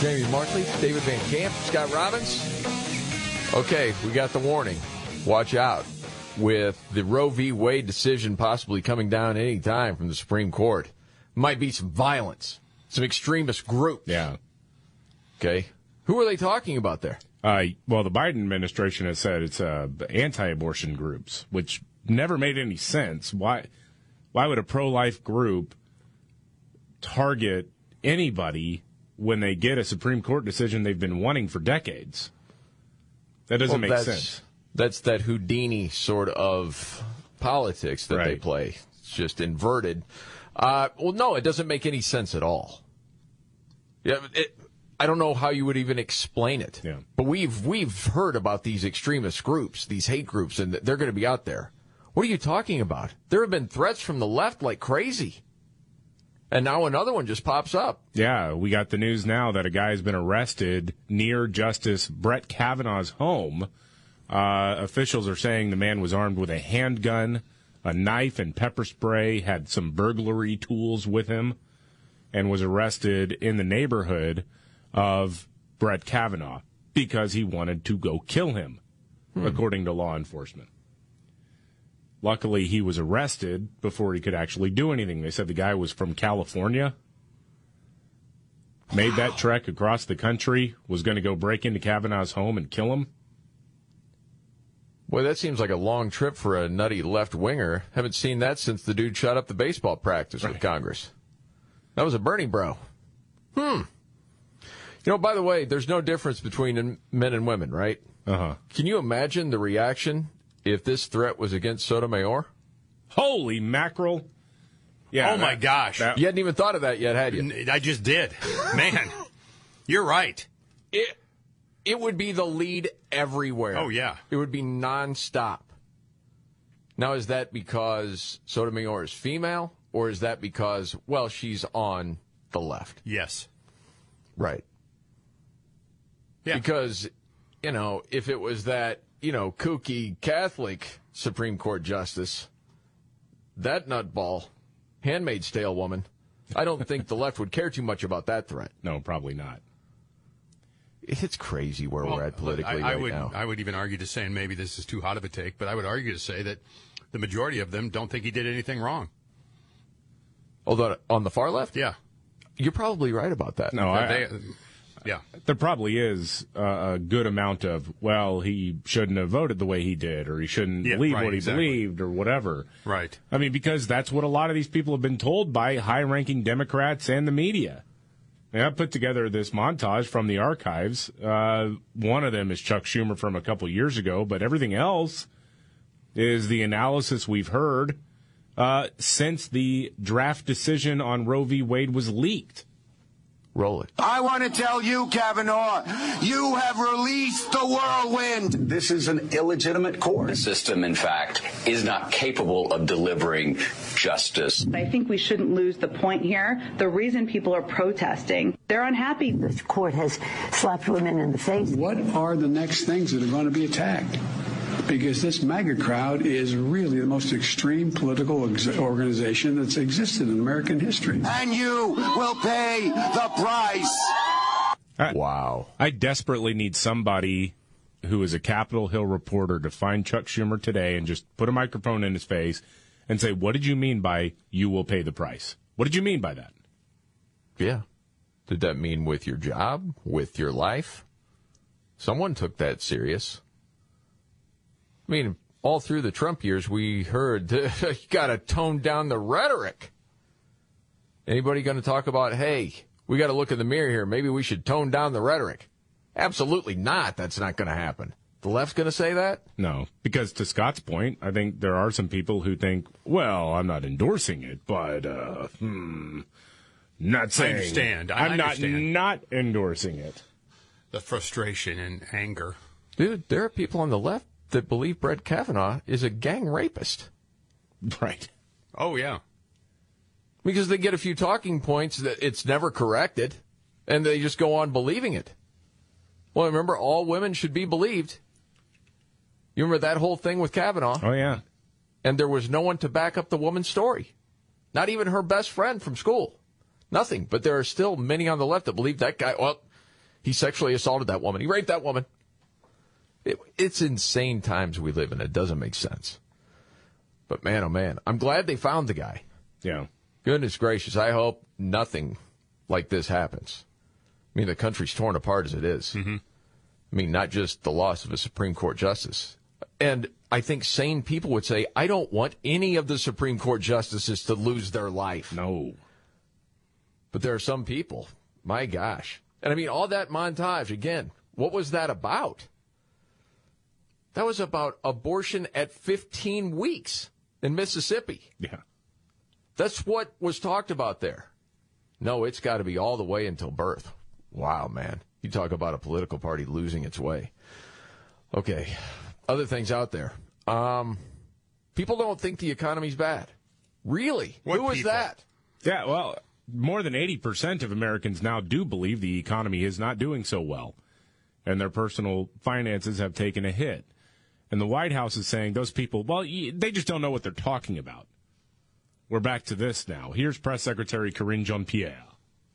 Jamie Markley, David Van Camp, Scott Robbins. Okay, we got the warning. Watch out with the Roe v. Wade decision possibly coming down any time from the Supreme Court. Might be some violence, some extremist groups. Yeah. Okay. Who are they talking about there? Uh, well, the Biden administration has said it's uh, anti-abortion groups, which never made any sense. Why? Why would a pro-life group target anybody when they get a Supreme Court decision they've been wanting for decades? That doesn't Well, make sense. That's that Houdini sort of politics that they play. It's just inverted. Uh, well, no, it doesn't make any sense at all. Yeah, it, I don't know how you would even explain it. Yeah. But we've we've heard about these extremist groups, these hate groups, and they're going to be out there. What are you talking about? There have been threats from the left like crazy, and now another one just pops up. Yeah, we got the news now that a guy has been arrested near Justice Brett Kavanaugh's home. Uh, officials are saying the man was armed with a handgun, a knife, and pepper spray, had some burglary tools with him, and was arrested in the neighborhood of Brett Kavanaugh because he wanted to go kill him, according to law enforcement. Luckily, he was arrested before he could actually do anything. They said the guy was from California made that trek across the country, was going to go break into Kavanaugh's home and kill him. Boy, that seems like a long trip for a nutty left winger. Haven't seen that since the dude shot up the baseball practice with Congress. That was a Bernie bro. Hmm. You know, by the way, there's no difference between men and women, right? Uh huh. Can you imagine the reaction if this threat was against Sotomayor? Holy mackerel! Yeah. oh my gosh. that- You hadn't even thought of that yet, had you? N- I just did. Man, you're right. It, it would be the lead everywhere. Oh, yeah. It would be nonstop. Now, is that because Sotomayor is female, or is that because, well, she's on the left? Yes. Right. Yeah. Because, you know, if it was that, you know, kooky Catholic Supreme Court justice, that nutball, Handmaid's Tale woman, I don't think the left would care too much about that threat. No, probably not. It's crazy where we're at politically I, I right would, now. I would even argue to say, and maybe this is too hot of a take, but I would argue to say that the majority of them don't think he did anything wrong. Although on the far left, Yeah. you're probably right about that. No, I, They- yeah. there probably is a, a good amount of well, he shouldn't have voted the way he did, or he shouldn't Yeah, believe right, what he exactly. believed, or whatever. Right. I mean, because that's what a lot of these people have been told by high-ranking Democrats and the media. And I put together this montage from the archives. Uh, one of them is Chuck Schumer from a couple years ago, but everything else is the analysis we've heard uh, since the draft decision on Roe v. Wade was leaked. Roll it. I want to tell you, Kavanaugh, you have released the whirlwind. This is an illegitimate The court. system, in fact, is not capable of delivering justice. I think we shouldn't lose the point here. The reason people are protesting, they're unhappy. The court has slapped women in the face. What are the next things that are going to be attacked? Because this MAGA crowd is really the most extreme political ex- organization that's existed in American history. And you will pay the price. Wow. I desperately need somebody who is a Capitol Hill reporter to find Chuck Schumer today and just put a microphone in his face and say, What did you mean by you will pay the price? What did you mean by that? Yeah. Did that mean with your job, with your life? Someone took that serious. I mean, all through the Trump years, we heard you got to tone down the rhetoric. Anybody going to talk about, hey, we got to look in the mirror here. Maybe we should tone down the rhetoric? Absolutely not. That's not going to happen. The left's going to say that? No, because to Scott's point, I think there are some people who think, well, I'm not endorsing it, but uh, hmm, not saying. I understand. I I'm not not endorsing it. The frustration and anger. Dude, there are people on the left that believe Brett Kavanaugh is a gang rapist. Right. Oh yeah. Because they get a few talking points that it's never corrected, and they just go on believing it. Well, remember, all women should be believed. You remember that whole thing with Kavanaugh? Oh, yeah. And there was no one to back up the woman's story. Not even her best friend from school. Nothing. But there are still many on the left that believe that guy, well, he sexually assaulted that woman. He raped that woman. It, it's insane times we live in. It doesn't make sense. But man, oh man, I'm glad they found the guy. Yeah. Goodness gracious. I hope nothing like this happens. I mean, the country's torn apart as it is. Mm-hmm. I mean, not just the loss of a Supreme Court justice. And I think sane people would say, I don't want any of the Supreme Court justices to lose their life. No. But there are some people, my gosh. And I mean, all that montage, again, what was that about? That was about abortion at 15 weeks in Mississippi. Yeah. That's what was talked about there. No, it's got to be all the way until birth. Wow, man. You talk about a political party losing its way. Okay. Other things out there. Um, people don't think the economy's bad. Really? What Who was that? Yeah, well, more than 80% of Americans now do believe the economy is not doing so well, and their personal finances have taken a hit. And the White House is saying those people, well, they just don't know what they're talking about. We're back to this now. Here's Press Secretary Karine Jean Pierre.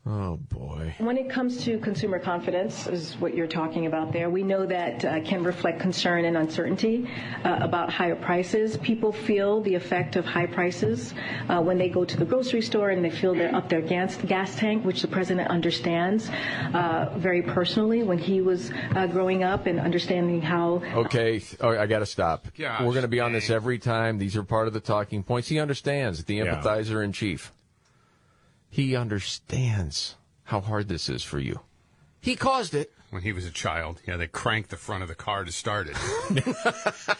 Oh, boy. When it comes to consumer confidence, is what you're talking about there, we know that uh, can reflect concern and uncertainty uh, about higher prices. People feel the effect of high prices uh, when they go to the grocery store and they feel they're up their gas, gas tank, which the president understands uh, very personally when he was uh, growing up and understanding how Okay, oh, I got to stop. Gosh, We're going to be on this every time. These are part of the talking points. He understands, the Yeah. empathizer in chief. He understands how hard this is for you. He caused it. When he was a child, yeah, they cranked the front of the car to start it.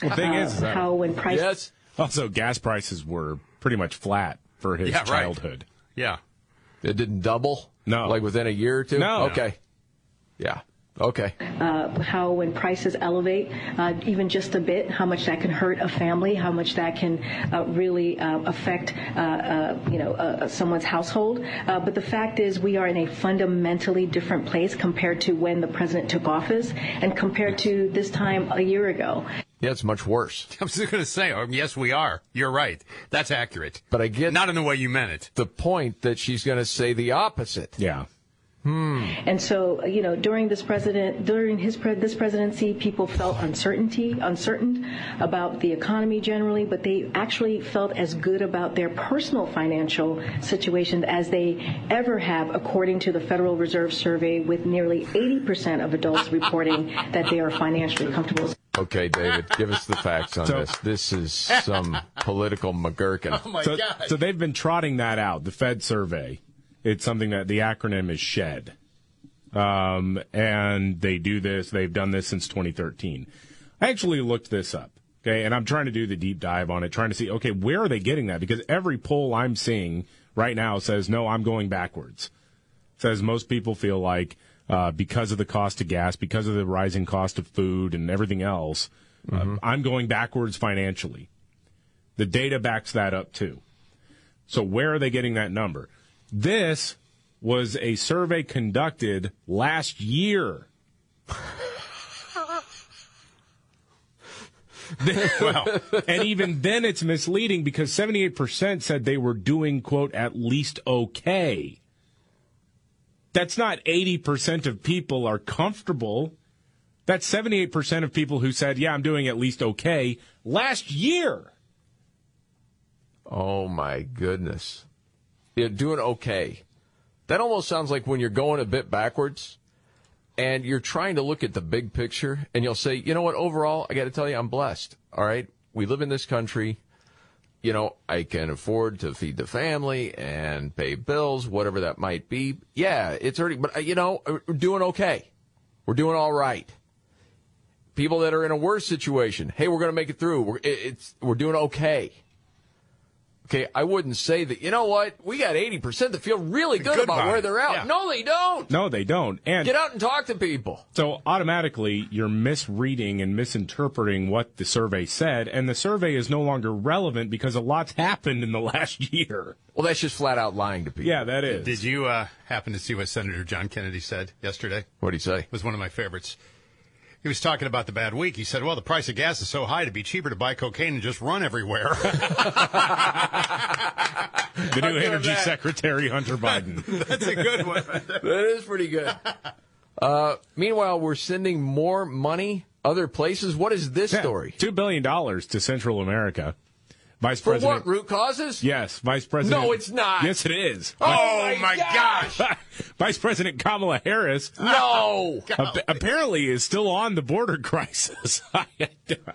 The thing is, is that how when prices Yes. also gas prices were pretty much flat for his Yeah, right. childhood. yeah. It didn't double? No. Like within a year or two? No. Okay. Yeah. Okay. uh, how when prices elevate uh, even just a bit, how much that can hurt a family, how much that can uh, really uh, affect uh, uh, you know uh, someone's household. Uh, but the fact is, we are in a fundamentally different place compared to when the president took office, and compared to this time a year ago. Yeah, it's much worse. I was just going to say, oh, yes, we are. You're right. That's accurate. But I get Not in the way you meant it. the point that she's going to say the opposite. Yeah. Hmm. And so, you know, during this president, during his pre- this presidency, people felt uncertainty, uncertain about the economy generally, but they actually felt as good about their personal financial situation as they ever have, according to the Federal Reserve survey, with nearly 80% of adults reporting that they are financially comfortable. Okay, David, give us the facts on So- this. This is some political McGurkin. Oh, my so, God. so they've been trotting that out, the Fed survey. It's something that the acronym is SHED. Um, and they do this, they've done this since 2013. I actually looked this up, okay, and I'm trying to do the deep dive on it, trying to see, okay, where are they getting that? Because every poll I'm seeing right now says, no, I'm going backwards. says most people feel like uh, because of the cost of gas, because of the rising cost of food and everything else, uh, I'm going backwards financially. The data backs that up too. So where are they getting that number? This was a survey conducted last year. well, and even then it's misleading because 78% said they were doing, quote, at least okay. That's not 80% of people are comfortable. That's 78% of people who said, yeah, I'm doing at least okay last year. Oh my goodness. You're doing okay. That almost sounds like when you're going a bit backwards and you're trying to look at the big picture and you'll say, you know what, overall, I got to tell you, I'm blessed. All right. We live in this country. You know, I can afford to feed the family and pay bills, whatever that might be. Yeah, it's hurting, but uh, you know, we're doing okay. We're doing all right. People that are in a worse situation, hey, we're going to make it through. We're, it's, we're doing okay Okay, I wouldn't say that. You know what? We got eighty percent that feel really good, Good about about where it. they're at. Yeah. No, they don't. No, they don't. And Get out and talk to people. So automatically, you're misreading and misinterpreting what the survey said, and the survey is no longer relevant because a lot's happened in the last year. Well, that's just flat out lying to people. Yeah, that is. Did you uh, happen to see what Senator John Kennedy said yesterday? What did he say? It was one of my favorites. He was talking about the bad week. He said, "Well, the price of gas is so high, it'd be cheaper to buy cocaine and just run everywhere." The new energy secretary, Hunter Biden. That's a good one. that is pretty good. Uh, meanwhile, we're sending more money other places. What is this story? Two billion dollars to Central America. Vice For President. what? Root causes? Yes, Vice President. No, it's not. Yes, it is. Oh, my gosh. Vice President Kamala Harris. No. ap- apparently is still on the border crisis. I,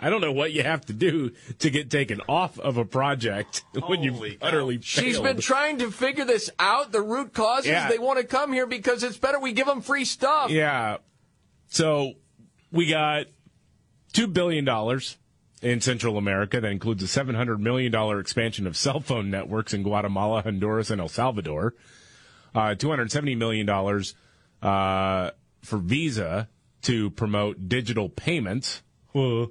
don't know what you have to do to get taken off of a project when you've utterly She's failed. been trying to figure this out. The root causes. Yeah. They want to come here because it's better we give them free stuff. Yeah. So we got $2 billion in Central America. That includes a $700 million expansion of cell phone networks in Guatemala, Honduras, and El Salvador. Uh, $270 million uh, for Visa to promote digital payments. Uh,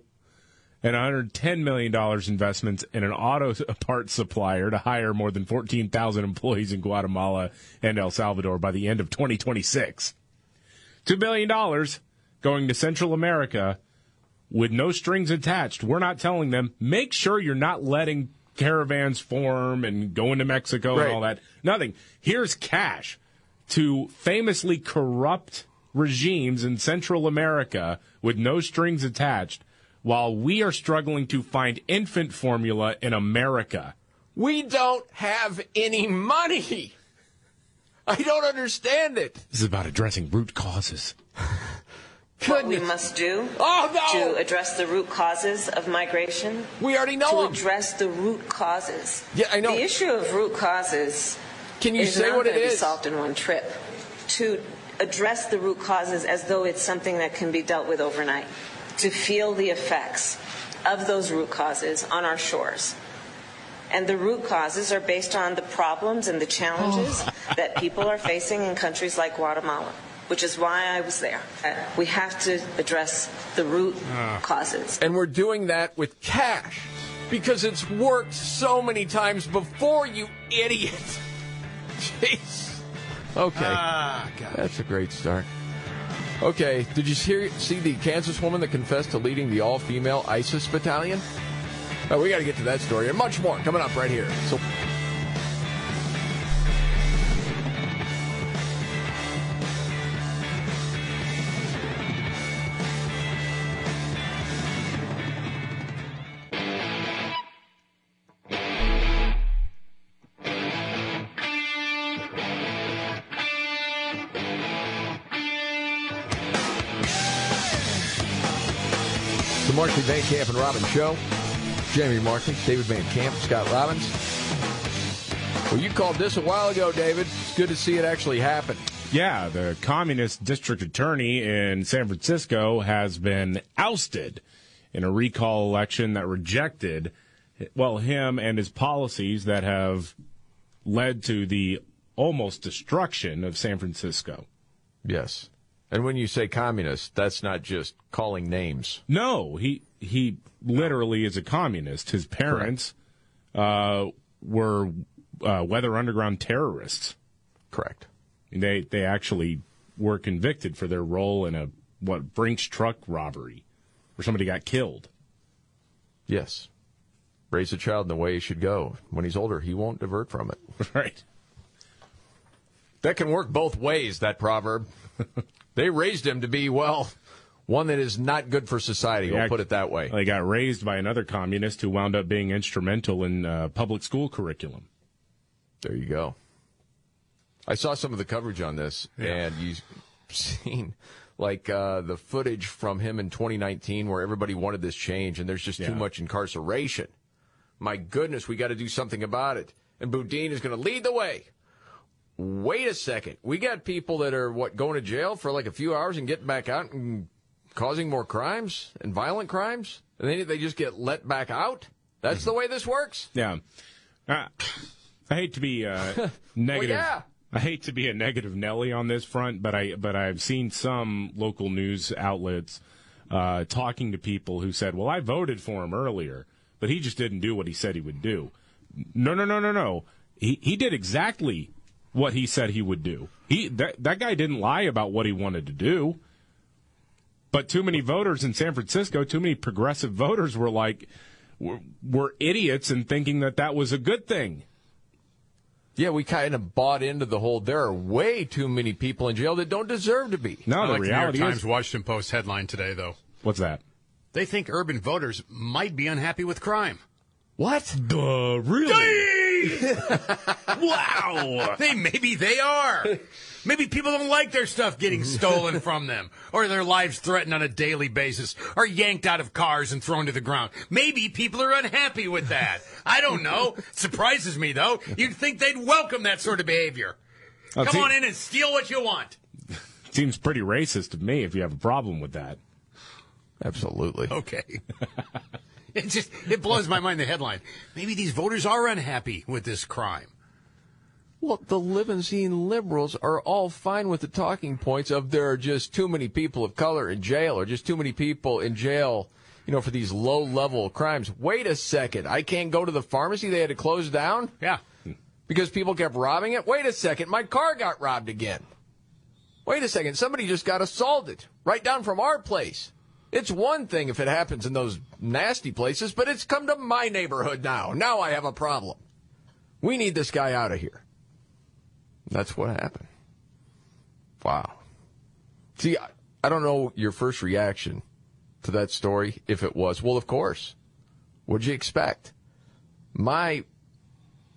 and $110 million investments in an auto parts supplier to hire more than 14,000 employees in Guatemala and El Salvador by the end of 2026. $2 billion going to Central America with no strings attached. We're not telling them, make sure you're not letting caravans form and go into Mexico Right. and all that. Nothing. Here's cash to famously corrupt regimes in Central America with no strings attached while we are struggling to find infant formula in America. We don't have any money. I don't understand it. This is about addressing root causes. What we must do Oh, no. to address the root causes of migration. We already know To 'em. address the root causes. Yeah, I know. The issue of root causes Can you is say not what it to be solved in one trip. To address the root causes as though it's something that can be dealt with overnight. To feel the effects of those root causes on our shores. And the root causes are based on the problems and the challenges oh. that people are facing in countries like Guatemala, which is why I was there. Uh, We have to address the root causes. And we're doing that with cash because it's worked so many times before, you idiot. Jeez. Okay. Ah, God. That's a great start. Okay, did you hear, see the Kansas woman that confessed to leading the all female ISIS battalion? Oh, we got to get to that story and much more coming up right here. So. Robbins Show. Jamie Markley, David Van Camp, Scott Robbins. Well, you called this a while ago, David. It's good to see it actually happen. Yeah, the communist district attorney in San Francisco has been ousted in a recall election that rejected, well, him and his policies that have led to the almost destruction of San Francisco. Yes. And when you say communist, that's not just calling names. No, he he literally is a communist. His parents uh, were uh, Weather Underground terrorists. Correct. They they actually were convicted for their role in a what Brinks truck robbery, where somebody got killed. Yes. Raise a child in the way he should go. When he's older, he won't divert from it. Right. That can work both ways, that proverb. they raised him to be, well, one that is not good for society. We'll Yeah. put it that way. They got raised by another communist who wound up being instrumental in uh, public school curriculum. There you go. I saw some of the coverage on this, and you've seen like uh, the footage from him in 2019 where everybody wanted this change, and there's just too much incarceration. My goodness, we got to do something about it. And Boudin is going to lead the way. Wait a second. We got people that are, what, going to jail for like a few hours and getting back out and causing more crimes and violent crimes? And then they just get let back out? That's the way this works? Yeah. Uh, I hate to be uh, negative. yeah. I hate to be a negative Nelly on this front, but I but I've seen some local news outlets uh, talking to people who said, "Well, I voted for him earlier, but he just didn't do what he said he would do." No, no, no, no, no. He he did exactly what he said he would do. He that that guy didn't lie about what he wanted to do. But too many voters in San Francisco, too many progressive voters were like, were, were idiots and thinking that that was a good thing. Yeah, we kind of bought into the whole. There are way too many people in jail that don't deserve to be. No, I the like reality the New York is Times Washington Post headline today, though. what's that? They think urban voters might be unhappy with crime. What? Duh, really? wow. They maybe they are. Maybe people don't like their stuff getting stolen from them, or their lives threatened on a daily basis, or yanked out of cars and thrown to the ground. Maybe people are unhappy with that. I don't know. Surprises me though. You'd think they'd welcome that sort of behavior. Oh, Come see- on in and steal what you want. Seems pretty racist to me if you have a problem with that. Absolutely. Okay. it just it blows my mind the headline. Maybe these voters are unhappy with this crime. Well, the Levantine liberals are all fine with the talking points of there are just too many people of color in jail or just too many people in jail, you know, for these low level crimes. Wait a second. I can't go to the pharmacy. They had to close down Yeah. because people kept robbing it. Wait a second. My car got robbed again. Wait a second. Somebody just got assaulted right down from our place. It's one thing if it happens in those nasty places, but it's come to my neighborhood now. Now I have a problem. We need this guy out of here. That's what happened. Wow. See, I, I don't know your first reaction to that story, if it was, well, of course. What'd you expect? My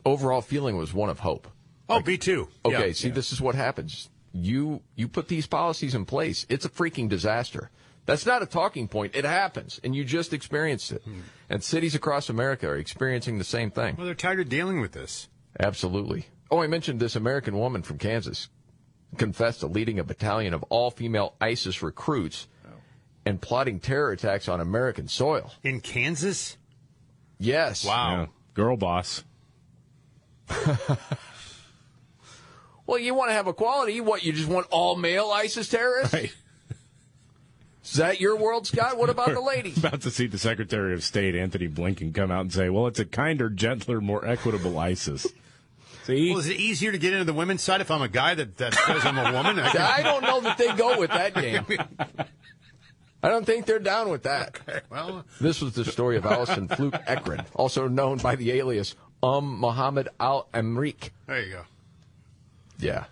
overall feeling was one of hope. Oh, B two. Okay, see, this is what happens. You you put these policies in place. It's a freaking disaster. That's not a talking point. It happens, and you just experienced it. Hmm. And cities across America are experiencing the same thing. Well, they're tired of dealing with this. Absolutely. Oh, I mentioned this American woman from Kansas confessed to leading a battalion of all female ISIS recruits oh. and plotting terror attacks on American soil. In Kansas? Yes. Wow. Yeah. Girl boss. Well, you want to have equality. What, you just want all male ISIS terrorists? Right. Is that your world, Scott? What about the ladies? About to see the Secretary of State, Antony Blinken, come out and say, well, it's a kinder, gentler, more equitable ISIS. See? Well, is it easier to get into the women's side if I'm a guy that, that says I'm a woman? I can- I don't know that they go with that game. I don't think they're down with that. well, This was the story of Allison Fluke Ekren, also known by the alias Um Muhammad Al Amrik. there you go. Yeah.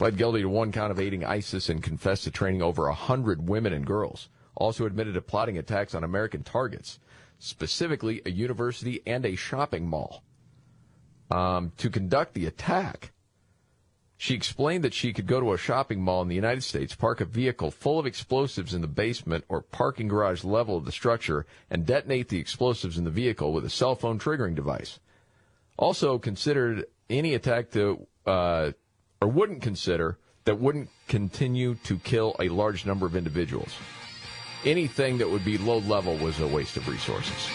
Pled guilty to one count of aiding ISIS and confessed to training over a hundred women and girls. Also admitted to plotting attacks on American targets, specifically a university and a shopping mall. Um, to conduct the attack, she explained that she could go to a shopping mall in the United States, park a vehicle full of explosives in the basement or parking garage level of the structure, and detonate the explosives in the vehicle with a cell phone triggering device. Also considered any attack to, uh, or wouldn't consider, that wouldn't continue to kill a large number of individuals. Anything that would be low level was a waste of resources.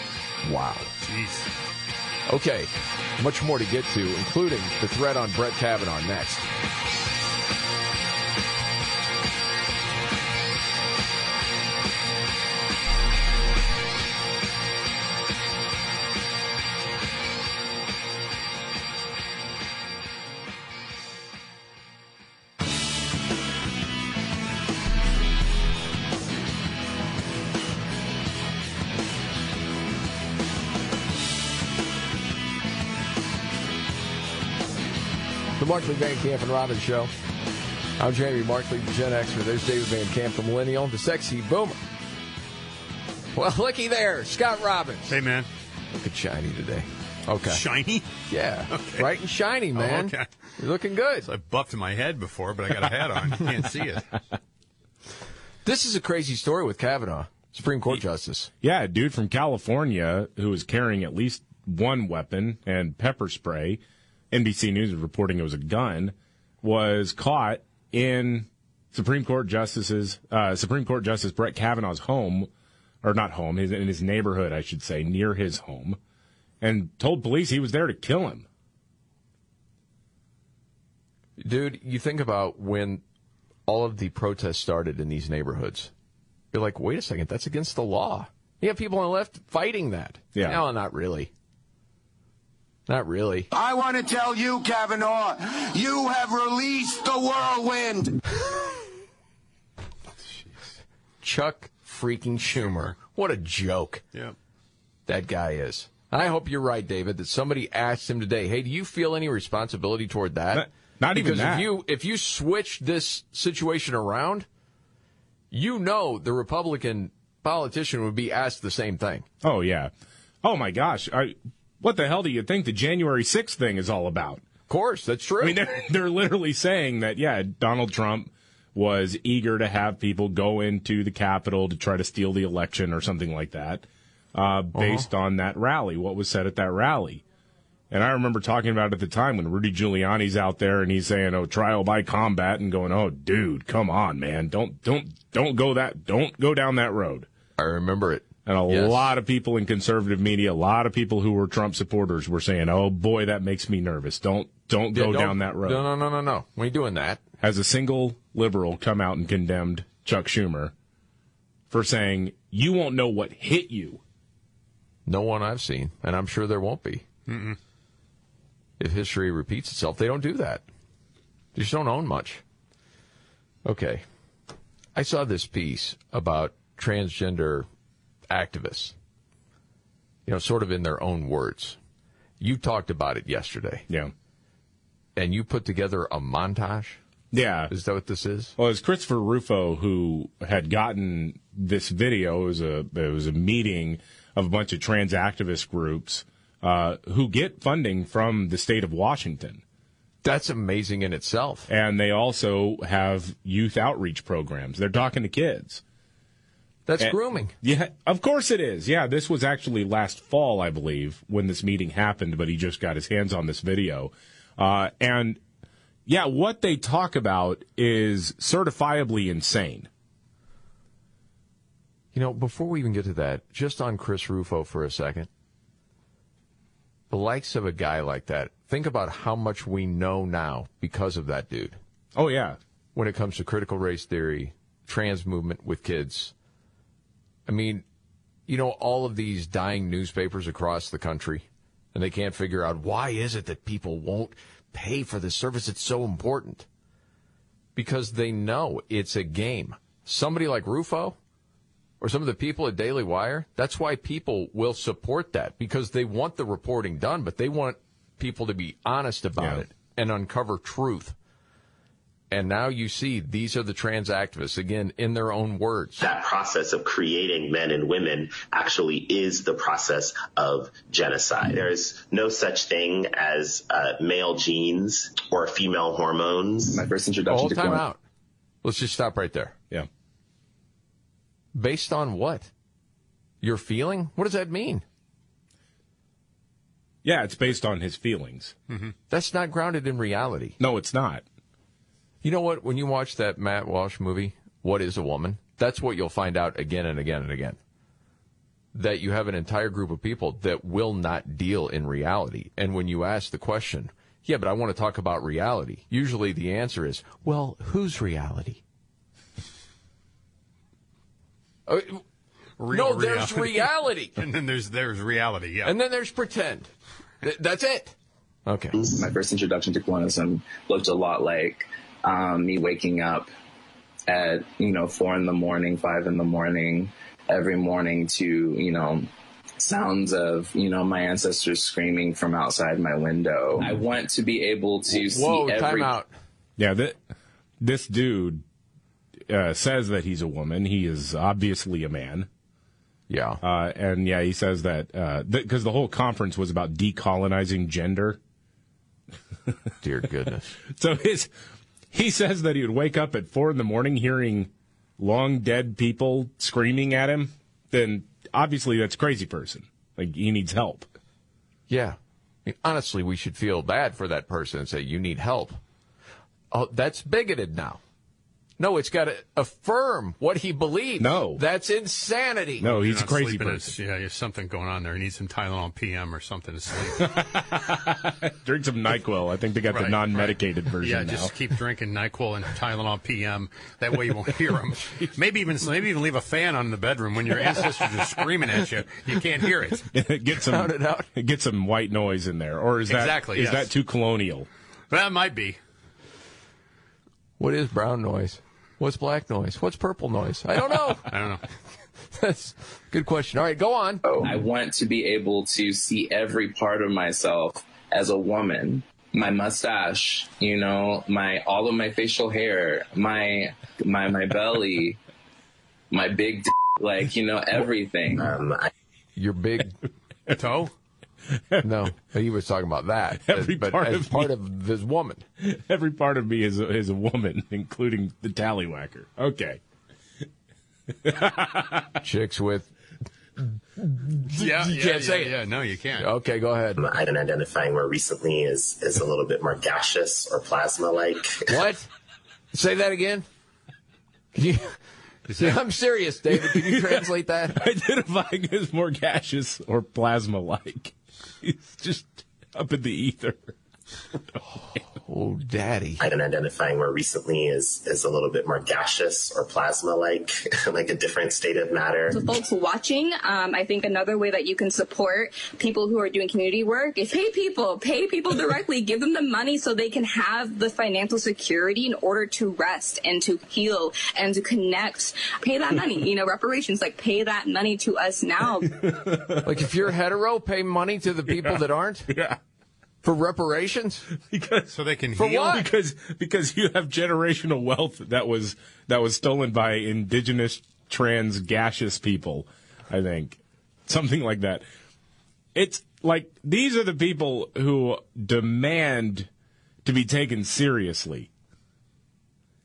Wow. Jeez. Okay, much more to get to, including the threat on Brett Kavanaugh next. Markley Van Camp and Robbins Show. I'm Jamie Markley, the Gen Xer. There's David Van Camp, the Millennial, the sexy boomer. Well, looky there, Scott Robbins. Hey, man. Look at shiny today. Okay. Shiny? Yeah. Okay. Bright and shiny, oh, man. okay. You're looking good. So I buffed my head before, but I got a hat on. You can't see it. This is a crazy story with Kavanaugh, Supreme Court Justice. Yeah, a dude from California who was carrying at least one weapon and pepper spray. NBC News is reporting it was a gun. Was caught in Supreme Court Justice's uh, Supreme Court Justice Brett Kavanaugh's home, or not home, his, in his neighborhood, I should say, near his home, and told police he was there to kill him. Dude, you think about when all of the protests started in these neighborhoods. You're like, wait a second, that's against the law. You have people on the left fighting that. Yeah. No, not really. Not really. I want to tell you, Kavanaugh, you have released the whirlwind. Chuck freaking Schumer. What a joke. Yeah. That guy is. I hope you're right, David, that somebody asked him today, hey, do you feel any responsibility toward that? Not- not even because that. if you if you switch this situation around, you know the Republican politician would be asked the same thing. Oh yeah. Oh my gosh. I, what the hell do you think the January 6th thing is all about? Of course, that's true. I mean, they're, they're literally saying that, yeah, Donald Trump was eager to have people go into the Capitol to try to steal the election or something like that, uh, based on that rally, what was said at that rally. And I remember talking about it at the time when Rudy Giuliani's out there and he's saying, "Oh, trial by combat," and going, "Oh, dude, come on, man, don't don't don't go that don't go down that road." I remember it. And a Yes. lot of people in conservative media, a lot of people who were Trump supporters were saying, "Oh boy, that makes me nervous. Don't don't Yeah, go don't- down that road." No, no, no, no, no. We ain't doing that. Has a single liberal come out and condemned Chuck Schumer for saying, "You won't know what hit you." No one I've seen, and I'm sure there won't be. Mm-mm. If history repeats itself, they don't do that. They just don't own much. Okay. I saw this piece about transgender activists, you know, sort of in their own words. You talked about it yesterday. Yeah. And you put together a montage? Yeah. Is that what this is? Well, it's Christopher Rufo who had gotten this video. It was a it was a meeting of a bunch of trans activist groups uh, who get funding from the state of Washington. That's amazing in itself. And they also have youth outreach programs. They're talking to kids. That's And- grooming. Yeah, of course it is. Yeah, this was actually last fall, I believe, when this meeting happened, but he just got his hands on this video. Uh, and yeah, what they talk about is certifiably insane. You know, before we even get to that, just on Chris Rufo for a second. The likes of a guy like that, think about how much we know now because of that dude. Oh, yeah. When it comes to critical race theory, trans movement with kids. I mean, you know, all of these dying newspapers across the country, and they can't figure out why is it that people won't pay for the service? It's so important. Because they know it's a game. Somebody like Rufo, or some of the people at Daily Wire, that's why people will support that because they want the reporting done, but they want people to be honest about Yeah. it and uncover truth. And now you see these are the trans activists, again, in their own words. that process of creating men and women actually is the process of genocide. There's no such thing as uh, male genes or female hormones. My first Hold time out. Let's just stop right there. Yeah. Based on what? Your feeling? What does that mean? Yeah, it's based on his feelings. That's not grounded in reality. No, it's not. You know what? When you watch that Matt Walsh movie, What is a Woman? That's what you'll find out again and again and again. That you have an entire group of people that will not deal in reality. And when you ask the question, yeah, but I want to talk about reality, usually the answer is, well, whose reality? Uh, Real no, there's reality. and then there's there's reality. Yeah. And then there's pretend. Th- that's it. Okay. My first introduction to Kiwanism looked a lot like um, me waking up at, you know, four in the morning, five in the morning, every morning to, you know, sounds of, you know, my ancestors screaming from outside my window. I want to be able to Whoa, see every. time out. Yeah, th- this dude uh, says that he's a woman. He is obviously a man. Yeah. Uh, and yeah, he says that because the whole conference was about decolonizing gender. Dear goodness. so his he says that he would wake up at four in the morning hearing long dead people screaming at him. Then obviously that's crazy person. Like he needs help. Yeah. I mean, honestly, we should feel bad for that person and say, you need help. Oh, that's bigoted now. No, it's got to affirm what he believes. No. That's insanity. No, he's You're a crazy sleeping, person. it's- Yeah, there's something going on there. He needs some Tylenol PM or something to sleep. Drink some NyQuil. I think they got the non-medicated version yeah, now. just keep drinking Nyquil and Tylenol PM. That way you won't hear them. Maybe even maybe even leave a fan on in the bedroom when your ancestors are screaming at you. You can't hear it. get some Count it out. get some white noise in there, or is that Exactly, is yes. that too colonial? That might be. What is brown noise? What's black noise? What's purple noise? I don't know. I don't know. That's a good question. All right, go on. I want to be able to see every part of myself as a woman. My mustache, you know, my all of my facial hair, my my my belly, my big d- like, you know, everything. Um, I, Your big toe? No, he was talking about that. Every but part as of part me. of this woman. Every part of me is a, is a woman, including the tallywhacker. Okay. Chicks with. Yeah, You yeah, can't yeah, say it. yeah. No, you can't. Okay, go ahead. I've been identifying more recently as, as a little bit more gaseous or plasma-like. What? Say that again. Can you, I'm serious, David. Can you translate that? Identifying as more gaseous or plasma like. He's just up in the ether. Oh, daddy. I've been identifying more recently as, as a little bit more gaseous or plasma-like, like a different state of matter. For folks watching, um, I think another way that you can support people who are doing community work is pay people, pay people directly, give them the money so they can have the financial security in order to rest and to heal and to connect. Pay that money, you know, reparations, like pay that money to us now. Like if you're hetero, pay money to the people that aren't Yeah. For reparations. Because So they can For heal. what? because because you have generational wealth that was that was stolen by indigenous trans gaseous people i think something like that it's like these are the people who demand to be taken seriously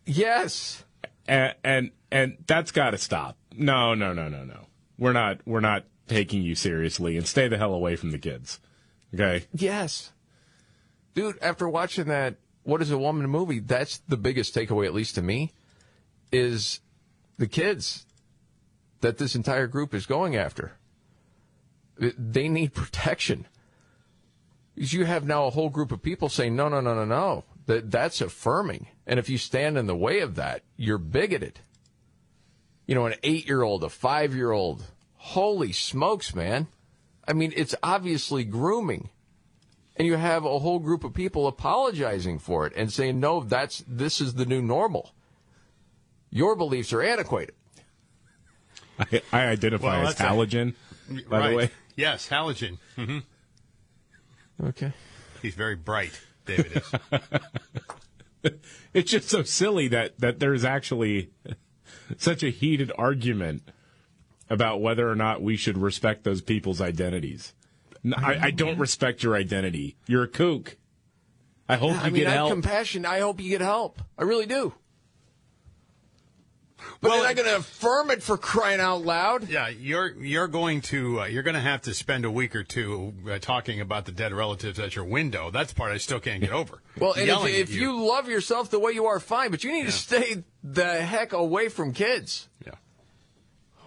Yes. and and, and that's got to stop no no no no no we're not we're not taking you seriously and stay the hell away from the kids okay Yes. Dude, after watching that What is a Woman movie, that's the biggest takeaway, at least to me, is the kids that this entire group is going after. They need protection. Because you have now a whole group of people saying, no, no, no, no, no. That, that's affirming. And if you stand in the way of that, you're bigoted. You know, an eight year old, a five year old. Holy smokes, man. I mean, it's obviously grooming and you have a whole group of people apologizing for it and saying no that's this is the new normal your beliefs are antiquated i, I identify Well, as that's a- halogen by right. the way Yes, halogen. hmm okay He's very bright, David is. it's just so silly that that there's actually such a heated argument about whether or not we should respect those people's identities. No, I, I don't respect your identity. You're a kook. I hope you i mean get i have help. compassion i hope you get help i really do but Well, they're not going to affirm it for crying out loud Yeah, you're you're going to uh, you're going to have to spend a week or two uh, talking about the dead relatives at your window. That's the part I still can't get over. well and if, if you. love yourself the way you are fine but you need to stay the heck away from kids yeah.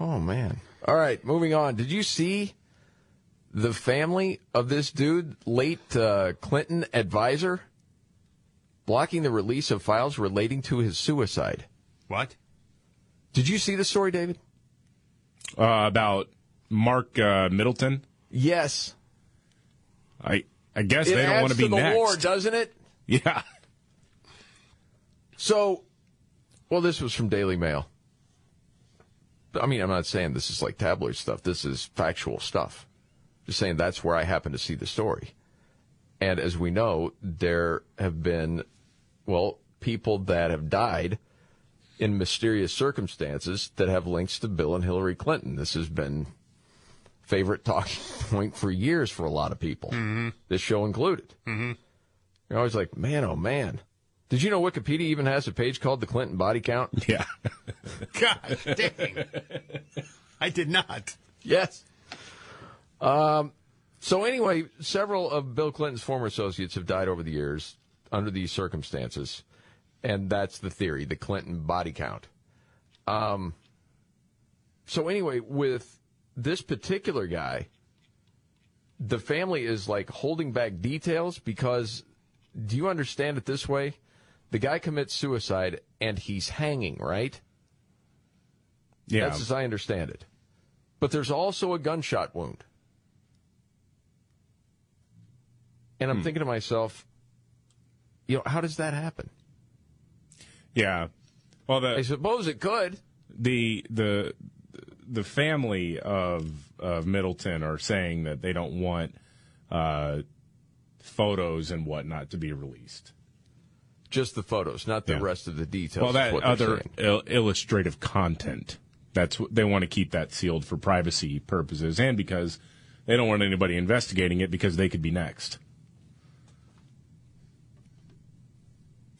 Oh man. All right, moving on. Did you see the family of this dude, late uh, Clinton advisor, blocking the release of files relating to his suicide? What? Did you see the story, David? uh, about Mark uh, Middleton. Yes. I I guess it they don't want to be the next. war, doesn't it? yeah. So, well, this was from Daily Mail. I mean, I'm not saying this is like tabloid stuff. This is factual stuff. Just saying that's where I happen to see the story. And as we know, there have been, well, people that have died in mysterious circumstances that have links to Bill and Hillary Clinton. This has been favorite talking point for years for a lot of people. This show included. Mm-hmm. You're always like, man, oh man. Did you know Wikipedia even has a page called the Clinton Body Count? Yeah. Gosh dang! I did not. Yes. Um, so anyway, several of Bill Clinton's former associates have died over the years under these circumstances. and that's the theory, the Clinton body count. Um. So anyway, with this particular guy, the family is like holding back details because do you understand it this way? The guy commits suicide and he's hanging, right? Yeah. That's as I understand it. But there's also a gunshot wound. And I'm thinking to myself, you know, how does that happen? Yeah. Well, the, I suppose it could. The the the family of of Middleton are saying that they don't want uh, photos and whatnot to be released. Just the photos, not the Yeah. rest of the details. Well, that other il- illustrative content. That's what they want to keep that sealed for privacy purposes, and because they don't want anybody investigating it because they could be next.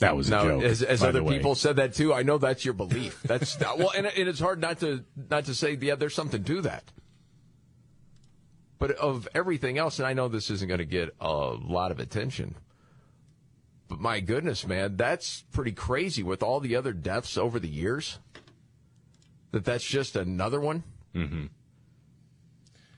That was a joke. as, as other people said that too. I know that's your belief. That's well, and, and it's hard not to not to say, yeah, there's something to that. But of everything else, and I know this isn't going to get a lot of attention, but my goodness, man, that's pretty crazy with all the other deaths over the years. That that's just another one. Mm-hmm.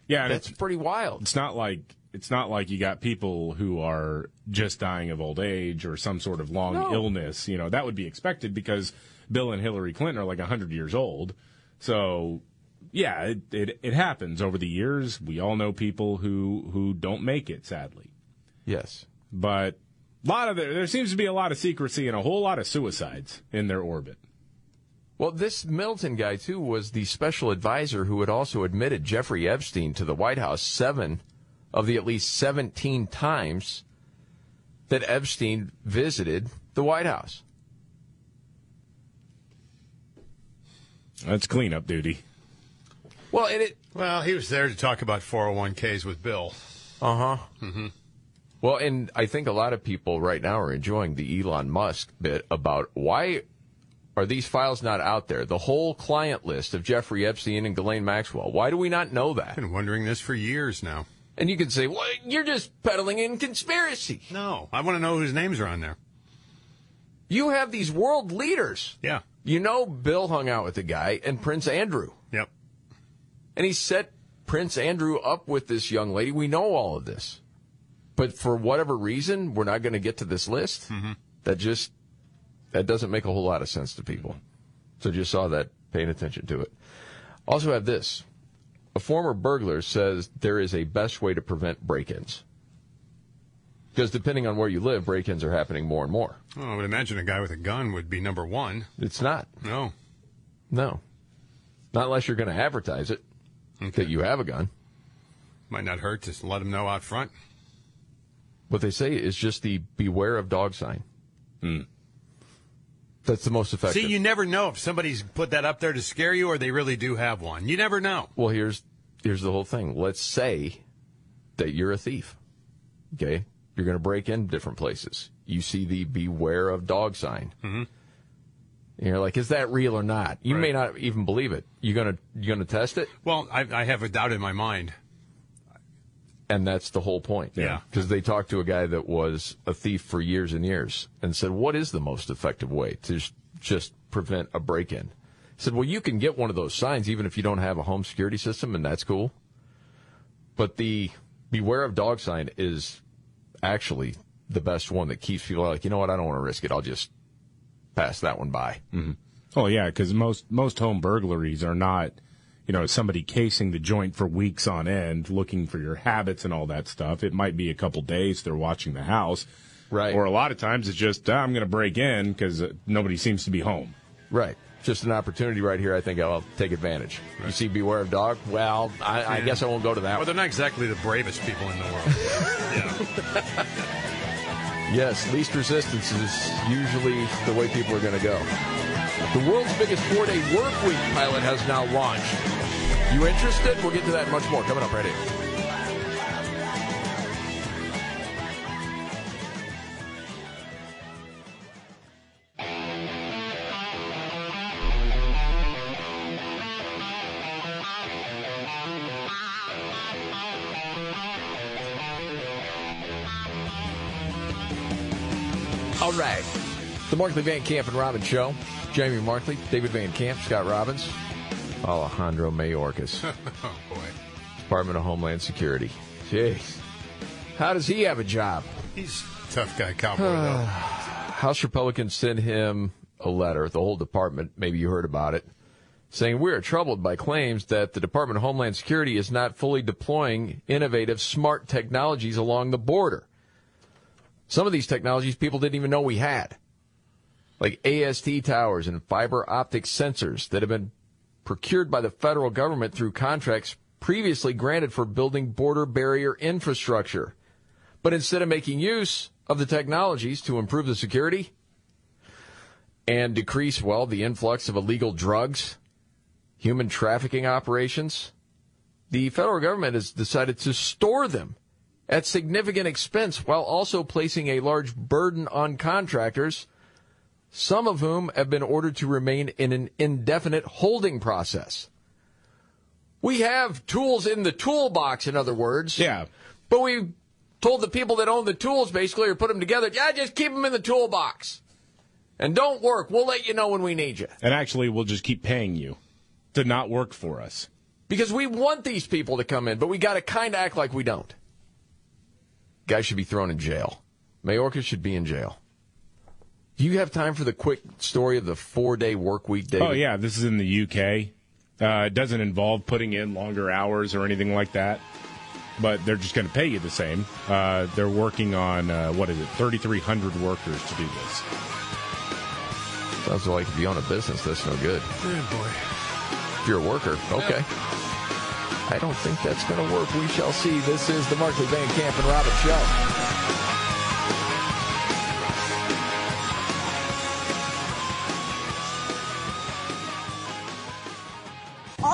Yeah, That's it's pretty wild. It's not like it's not like you got people who are just dying of old age or some sort of long No. illness. You know that would be expected because Bill and Hillary Clinton are like hundred years old. So yeah, it, it it happens over the years. We all know people who who don't make it, sadly. Yes, but a lot of there, there seems to be a lot of secrecy and a whole lot of suicides in their orbit. Well, this Middleton guy, too, was the special advisor who had also admitted Jeffrey Epstein to the White House seven of the at least 17 times that Epstein visited the White House. That's cleanup duty. Well, and it. Well, he was there to talk about 401ks with Bill. Uh huh. Mm-hmm. Well, and I think a lot of people right now are enjoying the Elon Musk bit about why are these files not out there? The whole client list of Jeffrey Epstein and Ghislaine Maxwell. Why do we not know that? I've Been wondering this for years now. And you can say, well, you're just peddling in conspiracy. No, I want to know whose names are on there. You have these world leaders. Yeah. You know, Bill hung out with the guy and Prince Andrew. Yep. And he set Prince Andrew up with this young lady. We know all of this. But for whatever reason, we're not going to get to this list. Mm-hmm. That just, that doesn't make a whole lot of sense to people. So just saw that, paying attention to it. Also have this. A former burglar says there is a best way to prevent break-ins. Because depending on where you live, break-ins are happening more and more. Oh, I would imagine a guy with a gun would be number one. It's not. No. No. Not unless you're going to advertise it that you have a gun. Might not hurt to let them know out front. What they say is just the beware of dog sign. Hmm. That's the most effective. See, you never know if somebody's put that up there to scare you or they really do have one. You never know. well, here's here's the whole thing. Let's say that you're a thief. Okay? You're going to break in different places. You see the beware of dog sign. Mm-hmm. And you're like, is that real or not? You may not even believe it. You're gonna you're gonna test it? Well, I, I have a doubt in my mind. And that's the whole point. Yeah. Because they talked to a guy that was a thief for years and years and said, what is the most effective way to just, just prevent a break in? He said, well, you can get one of those signs even if you don't have a home security system, and that's cool. But the beware of dog sign is actually the best one that keeps people like, you know what, I don't want to risk it. I'll just pass that one by. Mm-hmm. Oh yeah, because most most home burglaries are not, you know, somebody casing the joint for weeks on end, looking for your habits and all that stuff. It might be a couple days they're watching the house, right? Or a lot of times it's just "Ah, I'm going to break in because uh, nobody seems to be home. Right. Just an opportunity right here. I think I'll take advantage. You see, beware of dog. Well, I, I Yeah. guess I won't go to that. Well, one. they're not exactly the bravest people in the world. Yes, least resistance is usually the way people are going to go. The world's biggest four-day work week pilot has now launched. You interested? We'll get to that much more coming up right here. All right. The Markley Van Camp and Robbins Show. Jamie Markley, David Van Camp, Scott Robbins, Alejandro Mayorkas. oh, boy. Department of Homeland Security. Jeez. How does he have a job? He's a tough guy, cowboy, though. House Republicans sent him a letter, the whole department, maybe you heard about it, saying we are troubled by claims that the Department of Homeland Security is not fully deploying innovative smart technologies along the border. Some of these technologies people didn't even know we had, like AST towers and fiber optic sensors that have been procured by the federal government through contracts previously granted for building border barrier infrastructure. But instead of making use of the technologies to improve the security and decrease, well, the influx of illegal drugs, human trafficking operations, the federal government has decided to store them at significant expense while also placing a large burden on contractors, some of whom have been ordered to remain in an indefinite holding process. We have tools in the toolbox, in other words. Yeah. But we told the people that own the tools basically or put them together, yeah, just keep them in the toolbox. And don't work. We'll let you know when we need you. And actually, we'll just keep paying you to not work for us. Because we want these people to come in, but we got to kind of act like we don't. Guys should be thrown in jail. Mayorkas should be in jail. Do you have time for the quick story of the four day work week, David? Oh, yeah. This is in the UK. Uh, it doesn't involve putting in longer hours or anything like that, but they're just going to pay you the same. Uh, they're working on, uh, what is it, 3,300 workers to do this. Sounds like if you own a business, that's no good. Oh, boy. If you're a worker, okay. I don't think that's going to work. We shall see. This is the Markley Van Camp and Robbins Show.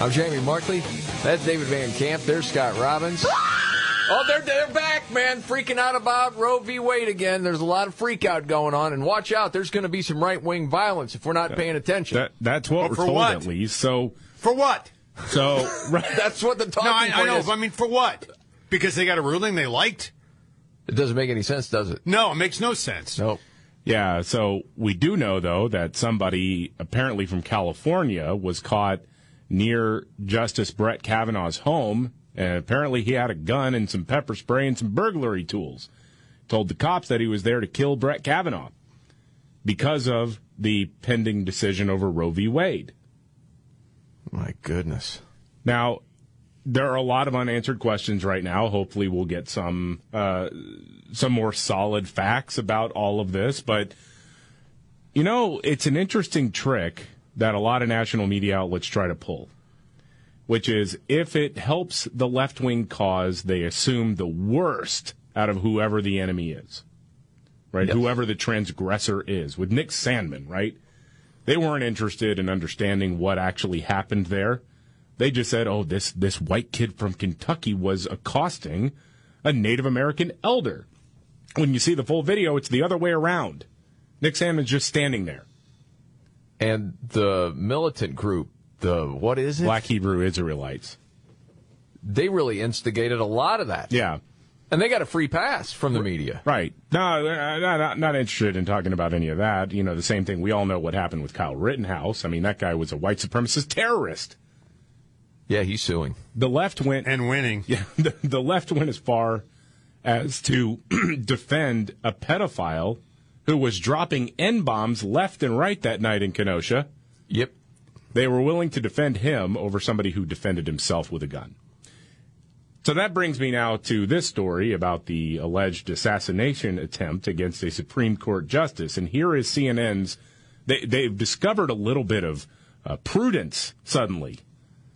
I'm Jamie Markley. That's David Van Camp. There's Scott Robbins. Oh, they're they're back, man. Freaking out about Roe v. Wade again. There's a lot of freak out going on, and watch out. There's going to be some right wing violence if we're not paying attention. That, that's what Well, we're told, what? at least. So, For what? so right. That's what the talking No, I, I know. is. I mean, for what? Because they got a ruling they liked? It doesn't make any sense, does it? No, it makes no sense. Nope. Yeah, so we do know though that somebody apparently from California was caught near Justice Brett Kavanaugh's home, and apparently he had a gun and some pepper spray and some burglary tools. Told the cops that he was there to kill Brett Kavanaugh because of the pending decision over Roe v. Wade. My goodness. Now, there are a lot of unanswered questions right now. Hopefully, we'll get some uh, some more solid facts about all of this. But you know, it's an interesting trick that a lot of national media outlets try to pull, which is if it helps the left wing cause, they assume the worst out of whoever the enemy is, right? Yes. Whoever the transgressor is. With Nick Sandmann, right? They weren't interested in understanding what actually happened there. They just said, "Oh, this this white kid from Kentucky was accosting a Native American elder." When you see the full video, it's the other way around. Nick Sandmann's just standing there. And the militant group, the what is it? Black Hebrew Israelites. They really instigated a lot of that. Yeah. And they got a free pass from the media. Right. No, uh, not, not, not interested in talking about any of that. You know, the same thing. We all know what happened with Kyle Rittenhouse. I mean, that guy was a white supremacist terrorist. Yeah, he's suing. The left went And winning. Yeah, the, the left went as far as to defend a pedophile who was dropping N bombs left and right that night in Kenosha. Yep. They were willing to defend him over somebody who defended himself with a gun. So that brings me now to this story about the alleged assassination attempt against a Supreme Court justice. And here is CNN's. They, they've discovered a little bit of uh, prudence suddenly.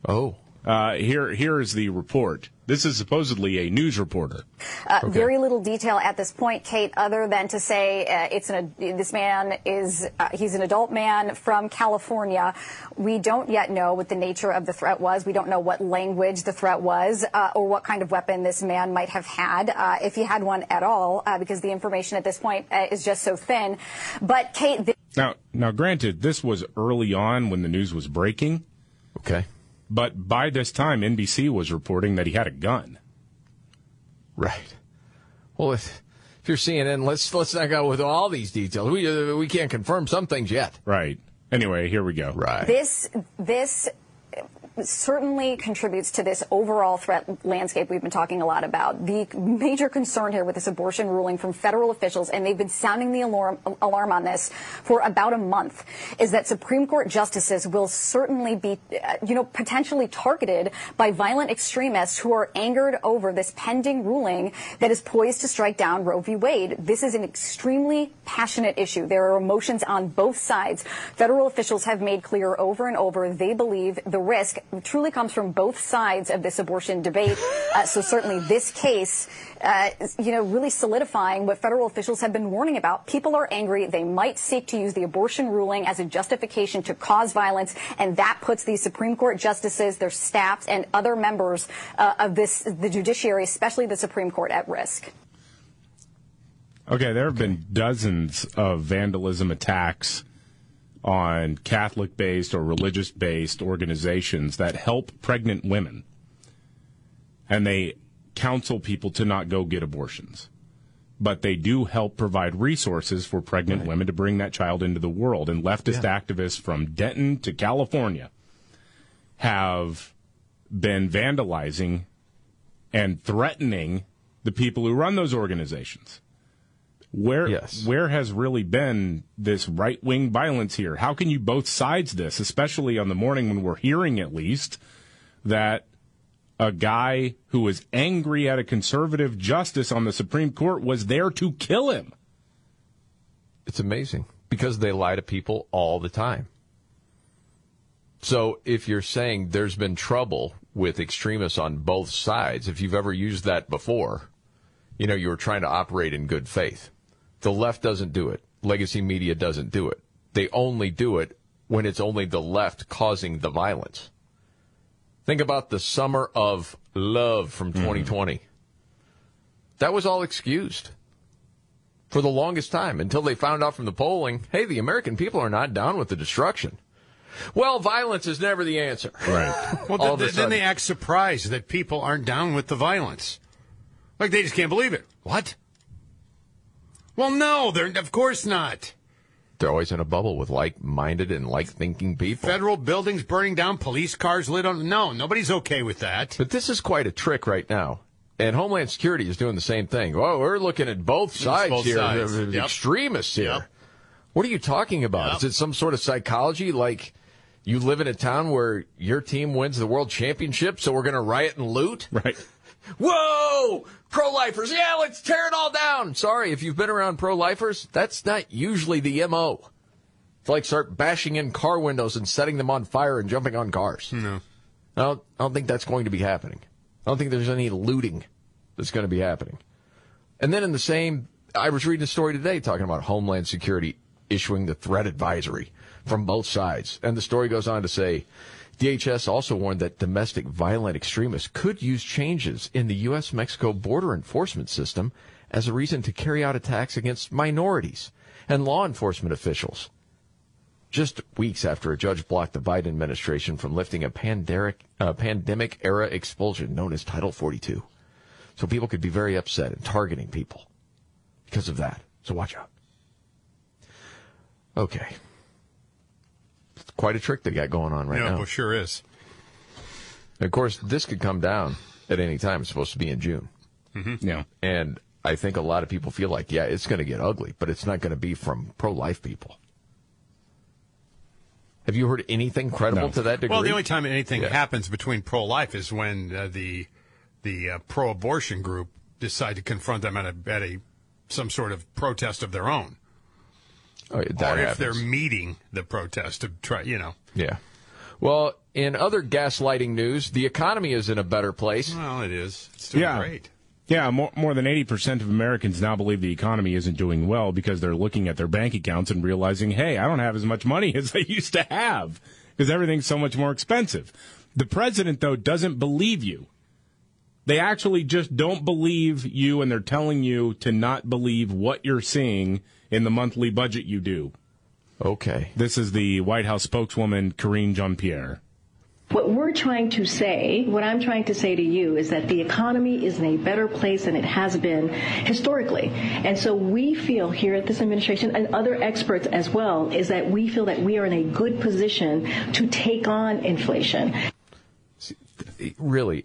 Oh. Uh, here, here is the report. This is supposedly a news reporter. Uh, okay. Very little detail at this point, Kate, other than to say uh, it's an, this man is uh, he's an adult man from California. We don't yet know what the nature of the threat was. We don't know what language the threat was uh, or what kind of weapon this man might have had, uh, if he had one at all, uh, because the information at this point is just so thin. But Kate, th- now, now, granted, this was early on when the news was breaking. Okay. But by this time, NBC was reporting that he had a gun. Right. Well, if, if you're CNN, let's let's not go with all these details. We uh, we can't confirm some things yet. Right. Anyway, here we go. Right. This this certainly contributes to this overall threat landscape we've been talking a lot about. The major concern here with this abortion ruling from federal officials, and they've been sounding the alarm, alarm on this for about a month, is that Supreme Court justices will certainly be, uh, you know, potentially targeted by violent extremists who are angered over this pending ruling that is poised to strike down Roe v. Wade. This is an extremely passionate issue. There are emotions on both sides. Federal officials have made clear over and over they believe the risk truly comes from both sides of this abortion debate. Uh, so certainly this case, uh, you know, really solidifying what federal officials have been warning about. People are angry. They might seek to use the abortion ruling as a justification to cause violence, and that puts these Supreme Court justices, their staffs, and other members uh, of this, the judiciary, especially the Supreme Court, at risk. Okay, there have been dozens of vandalism attacks on Catholic based or religious based organizations that help pregnant women. And they counsel people to not go get abortions. But they do help provide resources for pregnant right. women to bring that child into the world. And leftist yeah. activists from Denton to California have been vandalizing and threatening the people who run those organizations. Where yes. where has really been this right wing violence here? How can you both sides this, especially on the morning when we're hearing at least that a guy who was angry at a conservative justice on the Supreme Court was there to kill him? It's amazing because they lie to people all the time. So if you're saying there's been trouble with extremists on both sides, if you've ever used that before, you know, you were trying to operate in good faith. The left doesn't do it. Legacy media doesn't do it. They only do it when it's only the left causing the violence. Think about the summer of love from 2020. Mm-hmm. That was all excused for the longest time until they found out from the polling hey, the American people are not down with the destruction. Well, violence is never the answer. Right. well, th- then they act surprised that people aren't down with the violence. Like they just can't believe it. What? Well, no, they're of course not. They're always in a bubble with like-minded and like-thinking people. Federal buildings burning down, police cars lit on. No, nobody's okay with that. But this is quite a trick right now. And Homeland Security is doing the same thing. Oh, we're looking at both sides both here, sides. Yep. extremists here. Yep. What are you talking about? Yep. Is it some sort of psychology like you live in a town where your team wins the world championship, so we're going to riot and loot? Right. Whoa! Pro lifers, yeah, let's tear it all down. Sorry, if you've been around pro lifers, that's not usually the MO. It's like start bashing in car windows and setting them on fire and jumping on cars. No. I don't, I don't think that's going to be happening. I don't think there's any looting that's going to be happening. And then in the same, I was reading a story today talking about Homeland Security issuing the threat advisory from both sides. And the story goes on to say DHS also warned that domestic violent extremists could use changes in the U.S. Mexico border enforcement system as a reason to carry out attacks against minorities and law enforcement officials. Just weeks after a judge blocked the Biden administration from lifting a pandemic, uh, pandemic era expulsion known as Title 42. So people could be very upset and targeting people because of that. So watch out. Okay quite a trick they got going on right yeah, now. Yeah, sure is. And of course, this could come down at any time. It's supposed to be in June. Mm-hmm. Yeah. And I think a lot of people feel like, yeah, it's going to get ugly, but it's not going to be from pro life people. Have you heard anything credible no. to that degree? Well, the only time anything yeah. happens between pro life is when uh, the the uh, pro abortion group decide to confront them at a, at a some sort of protest of their own. Oh, or if happens. they're meeting the protest to try, you know. Yeah. Well, in other gaslighting news, the economy is in a better place. Well, it is. It's doing yeah. great. Yeah, more, more than 80% of Americans now believe the economy isn't doing well because they're looking at their bank accounts and realizing, hey, I don't have as much money as I used to have because everything's so much more expensive. The president, though, doesn't believe you. They actually just don't believe you, and they're telling you to not believe what you're seeing in the monthly budget you do. Okay. This is the White House spokeswoman, Karine Jean Pierre. What we're trying to say, what I'm trying to say to you is that the economy is in a better place than it has been historically. And so we feel here at this administration and other experts as well is that we feel that we are in a good position to take on inflation. Really,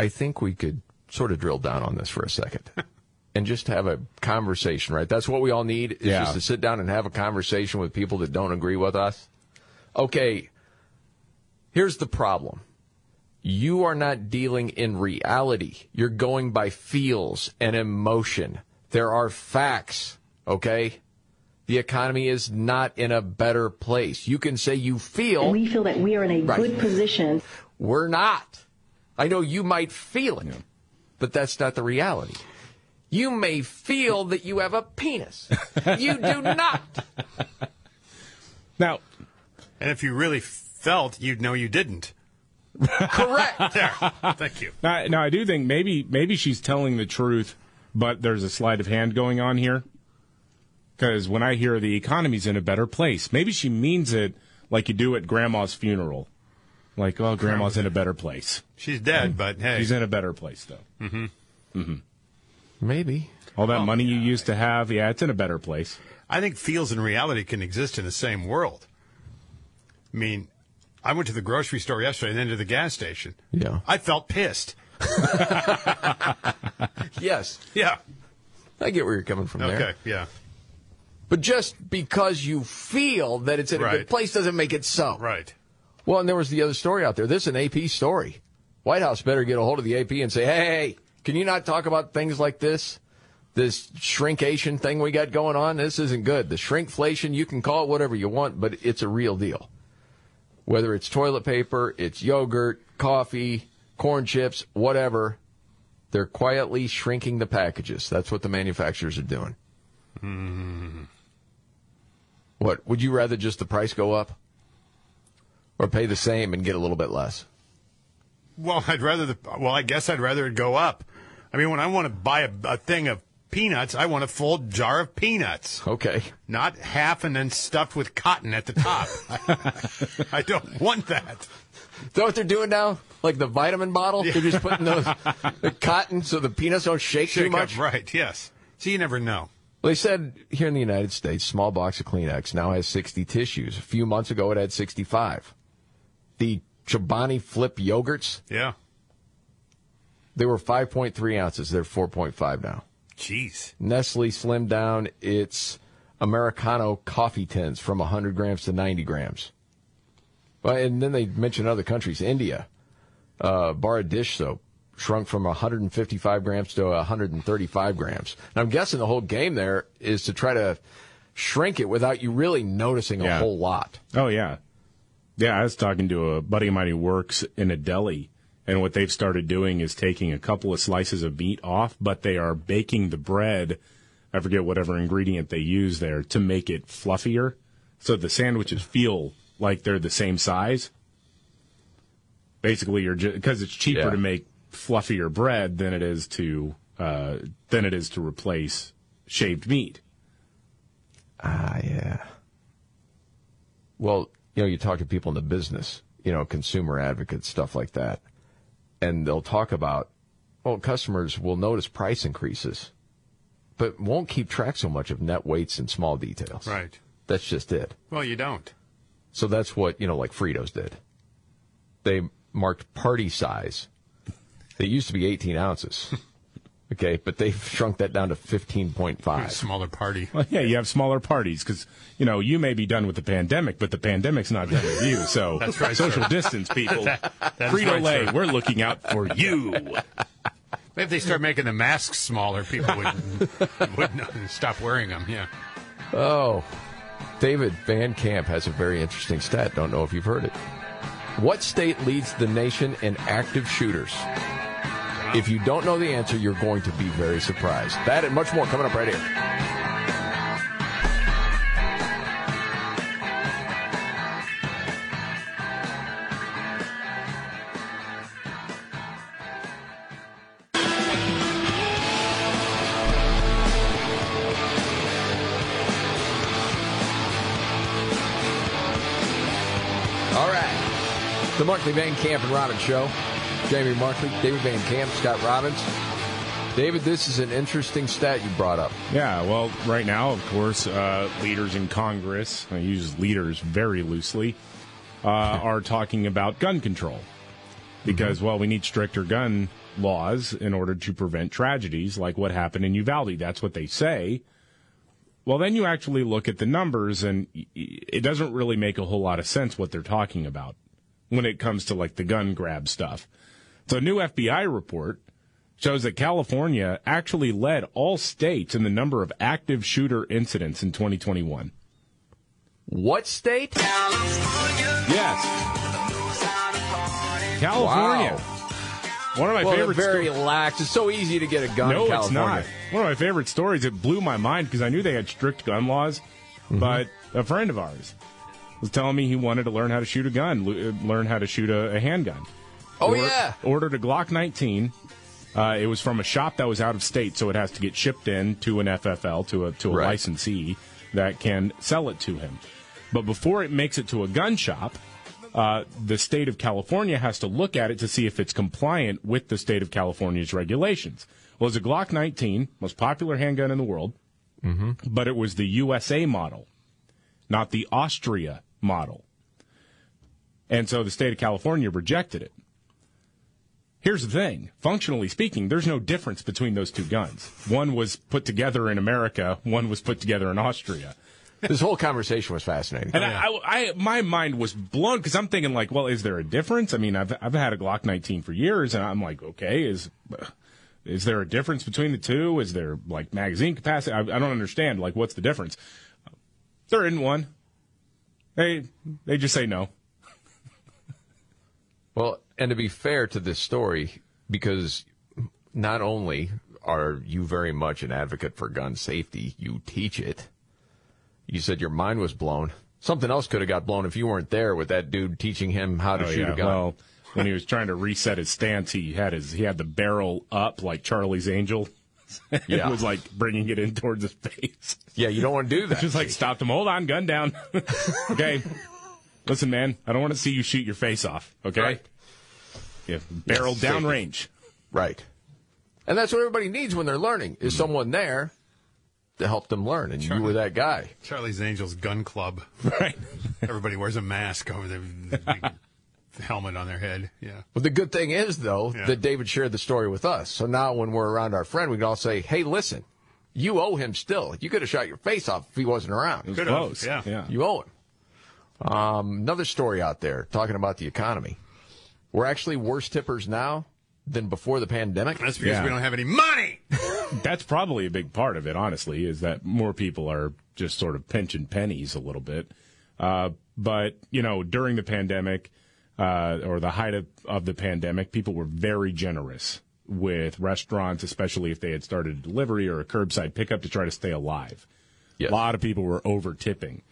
I think we could sort of drill down on this for a second. and just have a conversation, right? That's what we all need is Yeah. just to sit down and have a conversation with people that don't agree with us. Okay, here's the problem. You are not dealing in reality. You're going by feels and emotion. There are facts, okay? The economy is not in a better place. You can say you feel. We feel that we are in a Right. good position. We're not. I know you might feel it, but that's not the reality. You may feel that you have a penis. You do not. Now, And if you really felt, you'd know you didn't. Correct. There. Thank you. Now, now, I do think maybe maybe she's telling the truth, but there's a sleight of hand going on here. Because when I hear the economy's in a better place, maybe she means it like you do at grandma's funeral. Like, oh, grandma's in a better place. She's dead, but hey. She's in a better place, though. Mm-hmm. Mm-hmm. Maybe. All that money you used to have, yeah, it's in a better place. I think feels and reality can exist in the same world. I mean, I went to the grocery store yesterday and then to the gas station. Yeah. I felt pissed. Yes. Yeah. I get where you're coming from there. Okay. Yeah. But just because you feel that it's in a Right. good place doesn't make it so. Right. Well, and there was the other story out there. This is an AP story. White House better get a hold of the AP and say, hey, can you not talk about things like this? This shrinkation thing we got going on, this isn't good. The shrinkflation, you can call it whatever you want, but it's a real deal. Whether it's toilet paper, it's yogurt, coffee, corn chips, whatever, they're quietly shrinking the packages. That's what the manufacturers are doing. Mm-hmm. What, would you rather just the price go up? Or pay the same and get a little bit less? Well, I'd rather the. Well, I guess I'd rather it go up. I mean, when I want to buy a, a thing of peanuts, I want a full jar of peanuts. Okay. Not half and then stuffed with cotton at the top. I, I don't want that. Is that what they're doing now? Like the vitamin bottle? They're just putting those the cotton so the peanuts don't shake, too Shake up, much? right? Yes. So you never know. Well, they said here in the United States, small box of Kleenex now has 60 tissues. A few months ago, it had 65. The Chobani Flip yogurts, Yeah. they were 5.3 ounces. They're 4.5 now. Jeez. Nestle slimmed down its Americano coffee tins from 100 grams to 90 grams. Well, and then they mentioned other countries. India, uh, bar of dish soap shrunk from 155 grams to 135 grams. And I'm guessing the whole game there is to try to shrink it without you really noticing a Yeah. whole lot. Oh yeah, yeah. I was talking to a buddy of mine who works in a deli, and what they've started doing is taking a couple of slices of meat off, but they are baking the bread. I forget whatever ingredient they use there to make it fluffier, so the sandwiches feel like they're the same size. Basically, you're because it's cheaper Yeah. to make fluffier bread than it is to uh, than it is to replace shaved meat. Ah, yeah. Well, you know, you talk to people in the business, you know, consumer advocates, stuff like that, and they'll talk about, well, customers will notice price increases, but won't keep track so much of net weights and small details. Right. That's just it. Well, you don't. So that's what, you know, like Fritos did. They marked party size. They used to be 18 ounces. Okay, but they've shrunk that down to 15.5. Smaller party. Well, yeah, you have smaller parties because you know you may be done with the pandemic, but the pandemic's not done with you. So That's right, social sir. distance, people. That- that's Frito right, Lay, sir. we're looking out for you. Maybe if they start making the masks smaller, people would would not stop wearing them. Yeah. Oh, David Van Camp has a very interesting stat. Don't know if you've heard it. What state leads the nation in active shooters? If you don't know the answer, you're going to be very surprised. That and much more coming up right here. The Markley Van Camp and Robbins Show. Jamie Markley, David Van Camp, Scott Robbins. David, this is an interesting stat you brought up. Yeah, well, right now, of course, uh, leaders in Congress, I use leaders very loosely, uh, are talking about gun control. Because, well, we need stricter gun laws in order to prevent tragedies like what happened in Uvalde. That's what they say. Well, then you actually look at the numbers, and it doesn't really make a whole lot of sense what they're talking about when it comes to like the gun grab stuff. So, a new FBI report shows that California actually led all states in the number of active shooter incidents in 2021. What state? Yes. California. One of my well, favorite very sto- lax. It's so easy to get a gun no, in it's not. One of my favorite stories. It blew my mind because I knew they had strict gun laws, Mm-hmm. but a friend of ours was telling me he wanted to learn how to shoot a gun, learn how to shoot a, a handgun. Oh, yeah. Ordered a Glock 19. Uh, it was from a shop that was out of state, so it has to get shipped in to an FFL to a to a Right. licensee that can sell it to him. But before it makes it to a gun shop, uh, the state of California has to look at it to see if it's compliant with the state of California's regulations. Well, it's a Glock 19, most popular handgun in the world, but it was the USA model, not the Austria model. And so the state of California rejected it. Here's the thing. Functionally speaking, there's no difference between those two guns. One was put together in America, one was put together in Austria. This whole conversation was fascinating. And I, I, my mind was blown because I'm thinking like, well, is there a difference? I mean, I've I've had a Glock 19 for years, and I'm like, okay, is is there a difference between the two? Is there like magazine capacity? I, I don't understand. Like, what's the difference? There isn't one. They they just say no. Well, and to be fair to this story, because not only are you very much an advocate for gun safety, you teach it. You said your mind was blown. Something else could have got blown if you weren't there with that dude teaching him how to Oh, shoot yeah. a gun. Well, when he was trying to reset his stance, he had his he had the barrel up like Charlie's Angel. it Yeah. was like bringing it in towards his face. yeah, you don't want to do that. Just like stopped him. Hold on, gun down. okay. Listen, man, I don't want to see you shoot your face off. Okay. Right. Yeah, barrel Yes, down range. Right. And that's what everybody needs when they're learning is Mm-hmm. someone there to help them learn. And you were that guy. Charlie's Angels Gun Club. Right. Everybody wears a mask over their the helmet on their head. Yeah. Well, the good thing is, though, Yeah. that David shared the story with us. So now when we're around our friend, we can all say, hey, listen, you owe him still. You could have shot your face off if he wasn't around. It was Could've, close. yeah. yeah. You owe him. Um, another story out there talking about the economy. We're actually worse tippers now than before the pandemic. That's because Yeah. we don't have any money. That's probably a big part of it, honestly, is that more people are just sort of pinching pennies a little bit. Uh, but, you know, during the pandemic, uh, or the height of, of the pandemic, people were very generous with restaurants, especially if they had started a delivery or a curbside pickup to try to stay alive. Yes. A lot of people were over tipping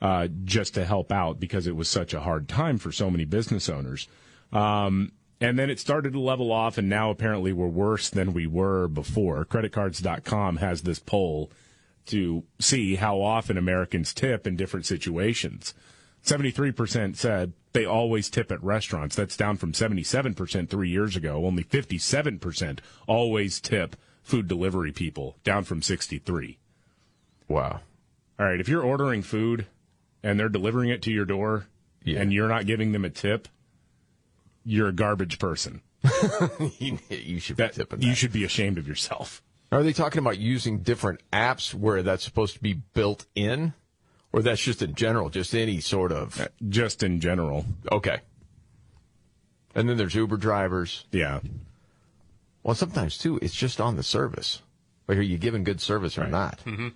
uh, just to help out because it was such a hard time for so many business owners. Um, and then it started to level off, and now apparently we're worse than we were before. Creditcards.com has this poll to see how often Americans tip in different situations. 73% said they always tip at restaurants. That's down from 77% three years ago. Only 57% always tip food delivery people, down from 63. Wow. All right, if you're ordering food and they're delivering it to your door Yeah. and you're not giving them a tip, you're a garbage person. you, you should be That, you should be ashamed of yourself. Are they talking about using different apps where that's supposed to be built in? Or that's just in general, just any sort of. Just in general. Okay. And then there's Uber drivers. Yeah. Well, sometimes too, it's just on the service. Like, are you giving good service or not? Mm-hmm.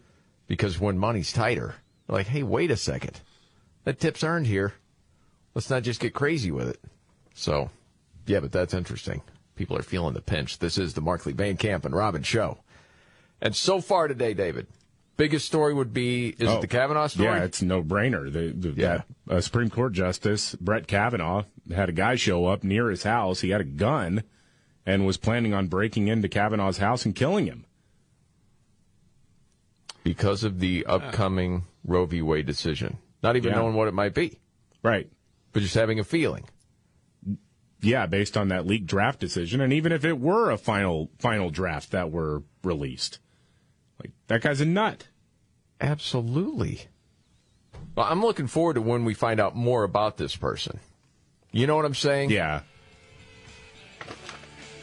Because when money's tighter, they're like, hey, wait a second. That tip's earned here. Let's not just get crazy with it. So, yeah, but that's interesting. People are feeling the pinch. This is the Markley Van Camp and Robbins show. And so far today, David, biggest story would be is Oh, it the Kavanaugh story? Yeah, it's no brainer. The, the, Yeah. that, uh, Supreme Court Justice Brett Kavanaugh had a guy show up near his house. He had a gun and was planning on breaking into Kavanaugh's house and killing him. because of the upcoming Roe v. Wade decision. Not even Yeah. knowing what it might be, Right. but just having a feeling. Yeah, based on that leaked draft decision, and even if it were a final final draft that were released, like that guy's a nut. Absolutely. Well, I'm looking forward to when we find out more about this person. You know what I'm saying? Yeah.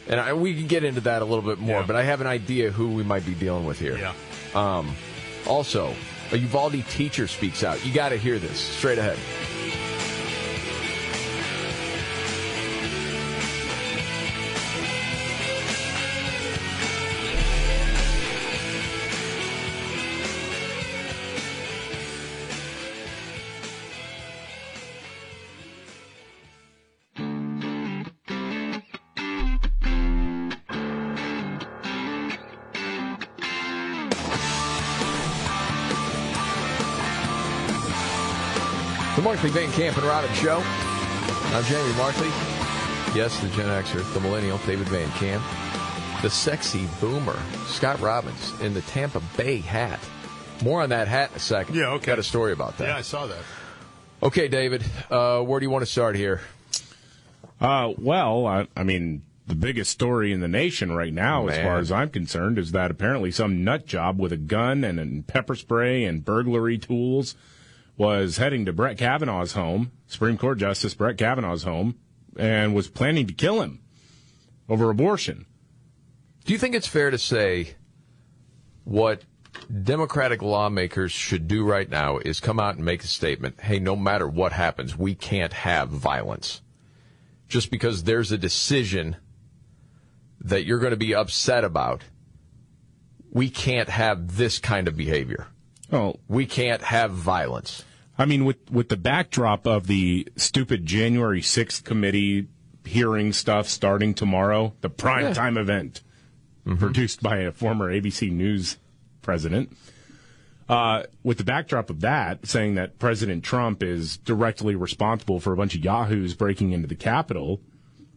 And I, we can get into that a little bit more, but I have an idea who we might be dealing with here. Yeah. Um, also, a Uvalde teacher speaks out. You got to hear this straight ahead. Markley Van Camp and Robbins Show. I'm Jamie Markley. Yes, the Gen Xer, the Millennial, David Van Camp. The sexy boomer, Scott Robbins, in the Tampa Bay hat. More on that hat in a second. Yeah, okay. Got a story about that. Yeah, I saw that. Okay, David, uh, where do you want to start here? Uh, well, I, I mean, the biggest story in the nation right now, as far as I'm concerned, is that apparently some nut job with a gun and, and pepper spray and burglary tools was heading to Brett Kavanaugh's home, Supreme Court Justice Brett Kavanaugh's home, and was planning to kill him over abortion. Do you think it's fair to say what Democratic lawmakers should do right now is come out and make a statement hey, no matter what happens, we can't have violence? Just because there's a decision that you're going to be upset about, we can't have this kind of behavior. Oh, we can't have violence. I mean, with with the backdrop of the stupid January sixth committee hearing stuff starting tomorrow, the prime Yeah. time event produced by a former ABC News president. Uh, with the backdrop of that, saying that President Trump is directly responsible for a bunch of yahoos breaking into the Capitol,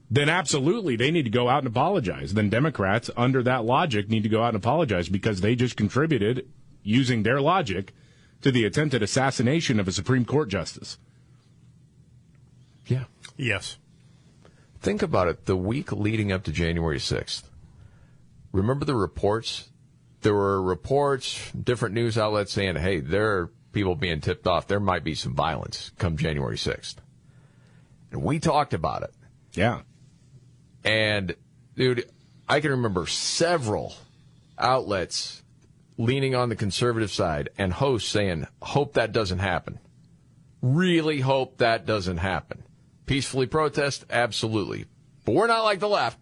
then absolutely they need to go out and apologize. Then Democrats, under that logic, need to go out and apologize because they just contributed, using their logic, to the attempted assassination of a Supreme Court justice. Yeah. Yes. Think about it. The week leading up to January 6th, remember the reports? There were reports, different news outlets saying, hey, there are people being tipped off. There might be some violence come January 6th. And we talked about it. Yeah. And, dude, I can remember several outlets leaning on the conservative side and hosts saying, hope that doesn't happen. Really hope that doesn't happen. Peacefully protest? Absolutely. But we're not like the left.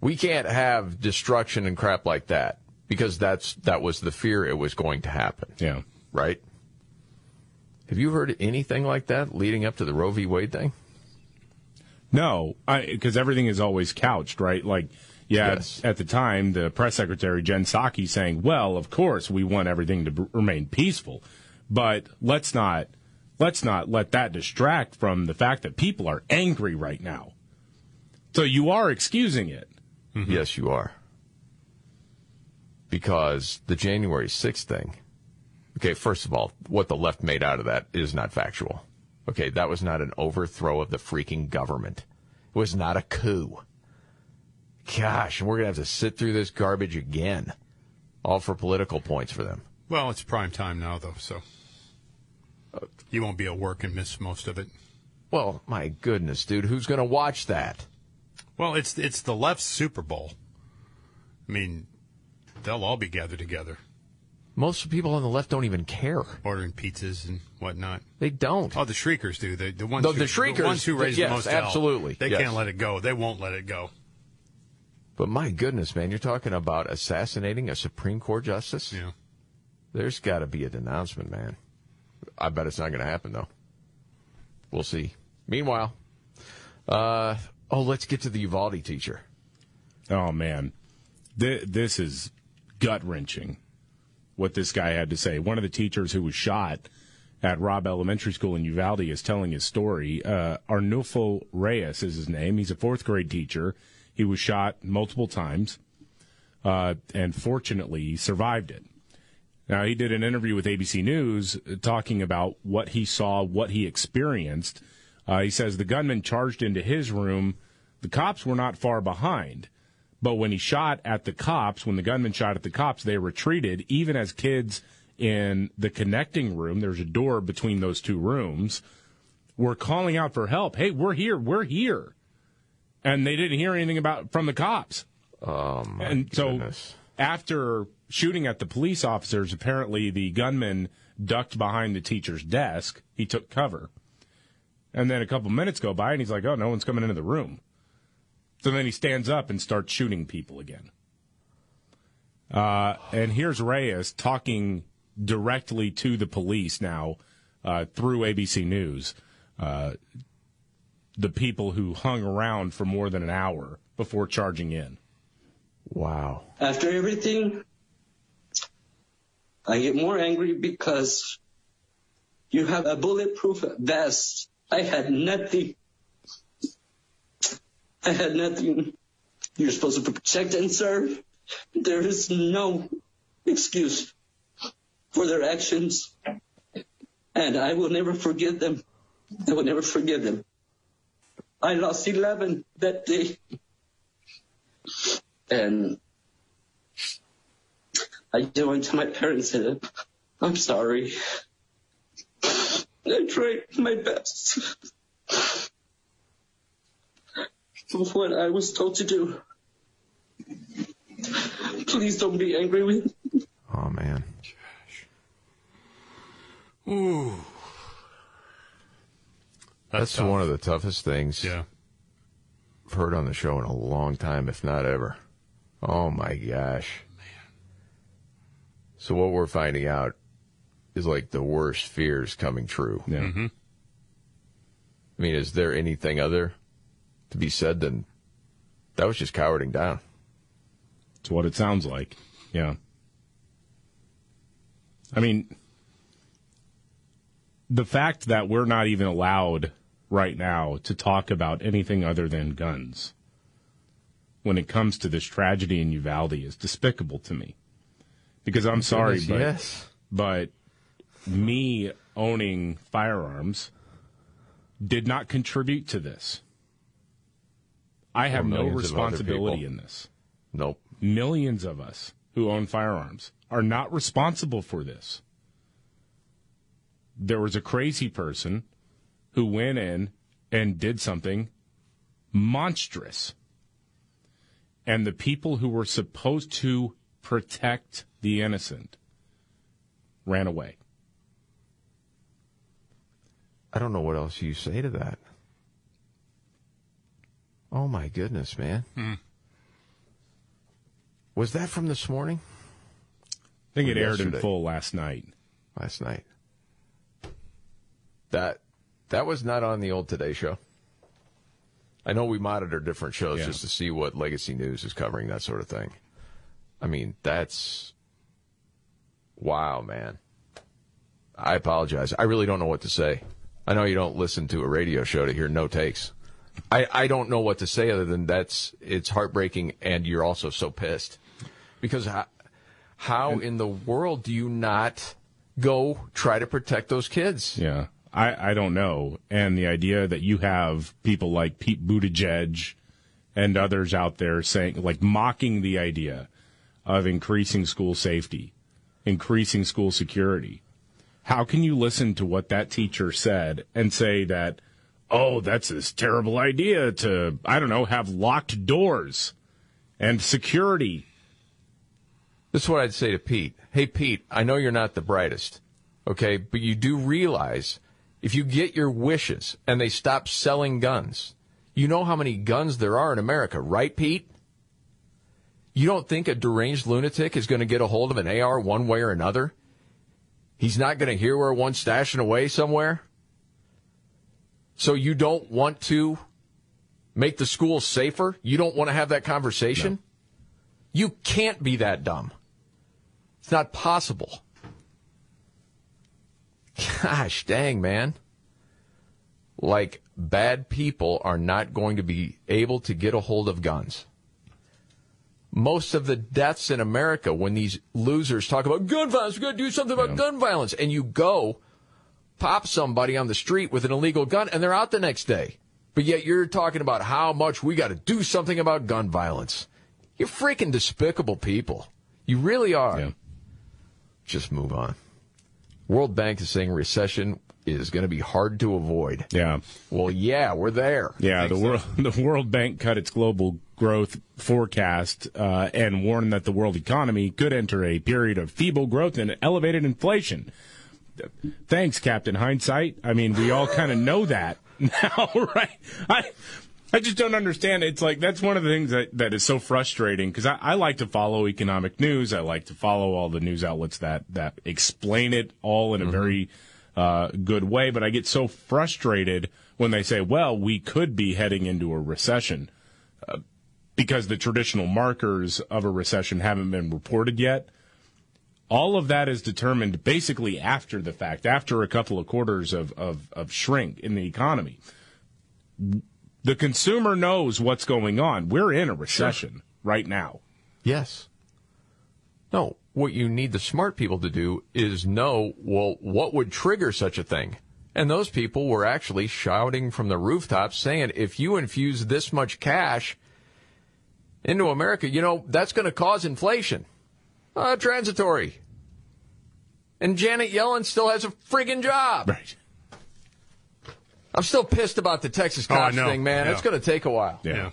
We can't have destruction and crap like that because that's that was the fear it was going to happen. Yeah. Right? Have you heard anything like that leading up to the Roe v. Wade thing? No, because everything is always couched, right? Like, yeah, Yes. at the time, the press secretary, Jen Psaki, saying, well, of course, we want everything to b- remain peaceful, but let's not, let's not let that distract from the fact that people are angry right now. So you are excusing it. Mm-hmm. Yes, you are. Because the January 6th thing, okay, first of all, what the left made out of that is not factual. Okay, that was not an overthrow of the freaking government. It was not a coup. Gosh, and we're going to have to sit through this garbage again. All for political points for them. Well, it's prime time now, though, so you won't be at work and miss most of it. Well, my goodness, dude, who's going to watch that? Well, it's it's the left's Super Bowl. I mean, they'll all be gathered together, Most people on the left don't even care. ordering pizzas and whatnot. They don't. Oh, the shriekers do. The the ones The- who, the shriekers, ones who raise yes, the most hell. absolutely, They yes. can't let it go. They won't let it go. But my goodness, man, you're talking about assassinating a Supreme Court justice? Yeah. There's got to be a denouncement, man. I bet it's not going to happen, though. we'll see. Meanwhile, uh, oh, let's get to the Uvalde teacher. Oh man, Th- this is gut wrenching. What this guy had to say. One of the teachers who was shot at Robb Elementary School in Uvalde is telling his story. Uh, Arnulfo Reyes is his name. He's a fourth grade teacher. He was shot multiple times, uh, and fortunately, he survived it. Now, he did an interview with ABC News uh, talking about what he saw, what he experienced. Uh, he says the gunman charged into his room. The cops were not far behind. But when he shot at the cops, when the gunman shot at the cops, they retreated, even as kids in the connecting room, there's a door between those two rooms, were calling out for help. Hey, we're here, we're here. And they didn't hear anything about from the cops. Oh my and goodness. so after shooting at the police officers, apparently the gunman ducked behind the teacher's desk. He took cover. And then a couple minutes go by and he's like, oh, no one's coming into the room. So then he stands up and starts shooting people again. Uh, and here's Reyes talking directly to the police now uh, through ABC News. Uh, the people who hung around for more than an hour before charging in. Wow. After everything, I get more angry because you have a bulletproof vest. I had nothing. I had nothing. You're supposed to protect and serve. There is no excuse for their actions. And I will never forgive them. I will never forgive them. I lost 11 that day. And I went to my parents and said, I'm sorry. I tried my best. With what I was told to do. Please don't be angry with me. Oh man. Ooh. That's, tough. one of the toughest things Yeah. I've heard on the show in a long time, if not ever. Oh my gosh. So what we're finding out is like the worst fears coming true. Yeah. Mm-hmm. I mean, is there anything other to be said than that was just cowarding down? It's what it sounds like. Yeah. I mean, the fact that we're not even allowed right now to talk about anything other than guns when it comes to this tragedy in Uvalde is despicable to me. Because I'm sorry, but, yes. but me owning firearms did not contribute to this. I have no millions of other responsibility in this. Nope. Millions of us who own firearms are not responsible for this. There was a crazy person who went in and did something monstrous. And the people who were supposed to protect the innocent ran away. I don't know what else you say to that. Oh my goodness, man. Hmm. Was that from this morning? I think it aired in full last night. Last night. That that was not on the old Today Show. I know we monitor different shows Yeah. just to see what Legacy News is covering, that sort of thing. I mean, that's wow, man. I apologize. I really don't know what to say. I know you don't listen to a radio show to hear no takes. I, I don't know what to say other than that's it's heartbreaking and you're also so pissed because how, how in the world do you not go try to protect those kids? Yeah. I, I don't know. And the idea that you have people like Pete Buttigieg and others out there saying, like, mocking the idea of increasing school safety, increasing school security. How can you listen to what that teacher said and say that, oh, that's this terrible idea to, I don't know, have locked doors and security? This is what I'd say to Pete. Hey, Pete, I know you're not the brightest, okay, but you do realize if you get your wishes and they stop selling guns, you know how many guns there are in America, right, Pete? You don't think a deranged lunatic is going to get a hold of an AR one way or another? He's not going to hear where one's stashing away somewhere? So you don't want to make the schools safer? You don't want to have that conversation? You can't be that dumb. It's not possible. Gosh dang, man. Like, bad people are not going to be able to get a hold of guns. Most of the deaths in America, when these losers talk about gun violence, we're going to do something about gun violence, and you go pop somebody on the street with an illegal gun and they're out the next day. But yet you're talking about how much we got to do something about gun violence. You're freaking despicable people. You really are. Just move on. World Bank is saying recession is going to be hard to avoid. Yeah. Well, yeah, we're there. Yeah, the world the World Bank cut its global growth forecast uh, and warned that the world economy could enter a period of feeble growth and elevated inflation. Thanks, Captain Hindsight. I mean, we all kind of know that now, right? I I just don't understand. It's like that's one of the things that, that is so frustrating because I, I like to follow economic news. I like to follow all the news outlets that that explain it all in a very uh, good way. But I get so frustrated when they say, "Well, we could be heading into a recession," uh, because the traditional markers of a recession haven't been reported yet. All of that is determined basically after the fact, after a couple of quarters of, of, of shrink in the economy. The consumer knows what's going on. We're in a recession right now. Yes. No, what you need the smart people to do is know, well, what would trigger such a thing? And those people were actually shouting from the rooftops saying, if you infuse this much cash into America, you know, that's going to cause inflation. Uh, transitory. And Janet Yellen still has a friggin' job. Right. I'm still pissed about the Texas Oh, cops know. thing, man. Yeah. It's going to take a while. Yeah.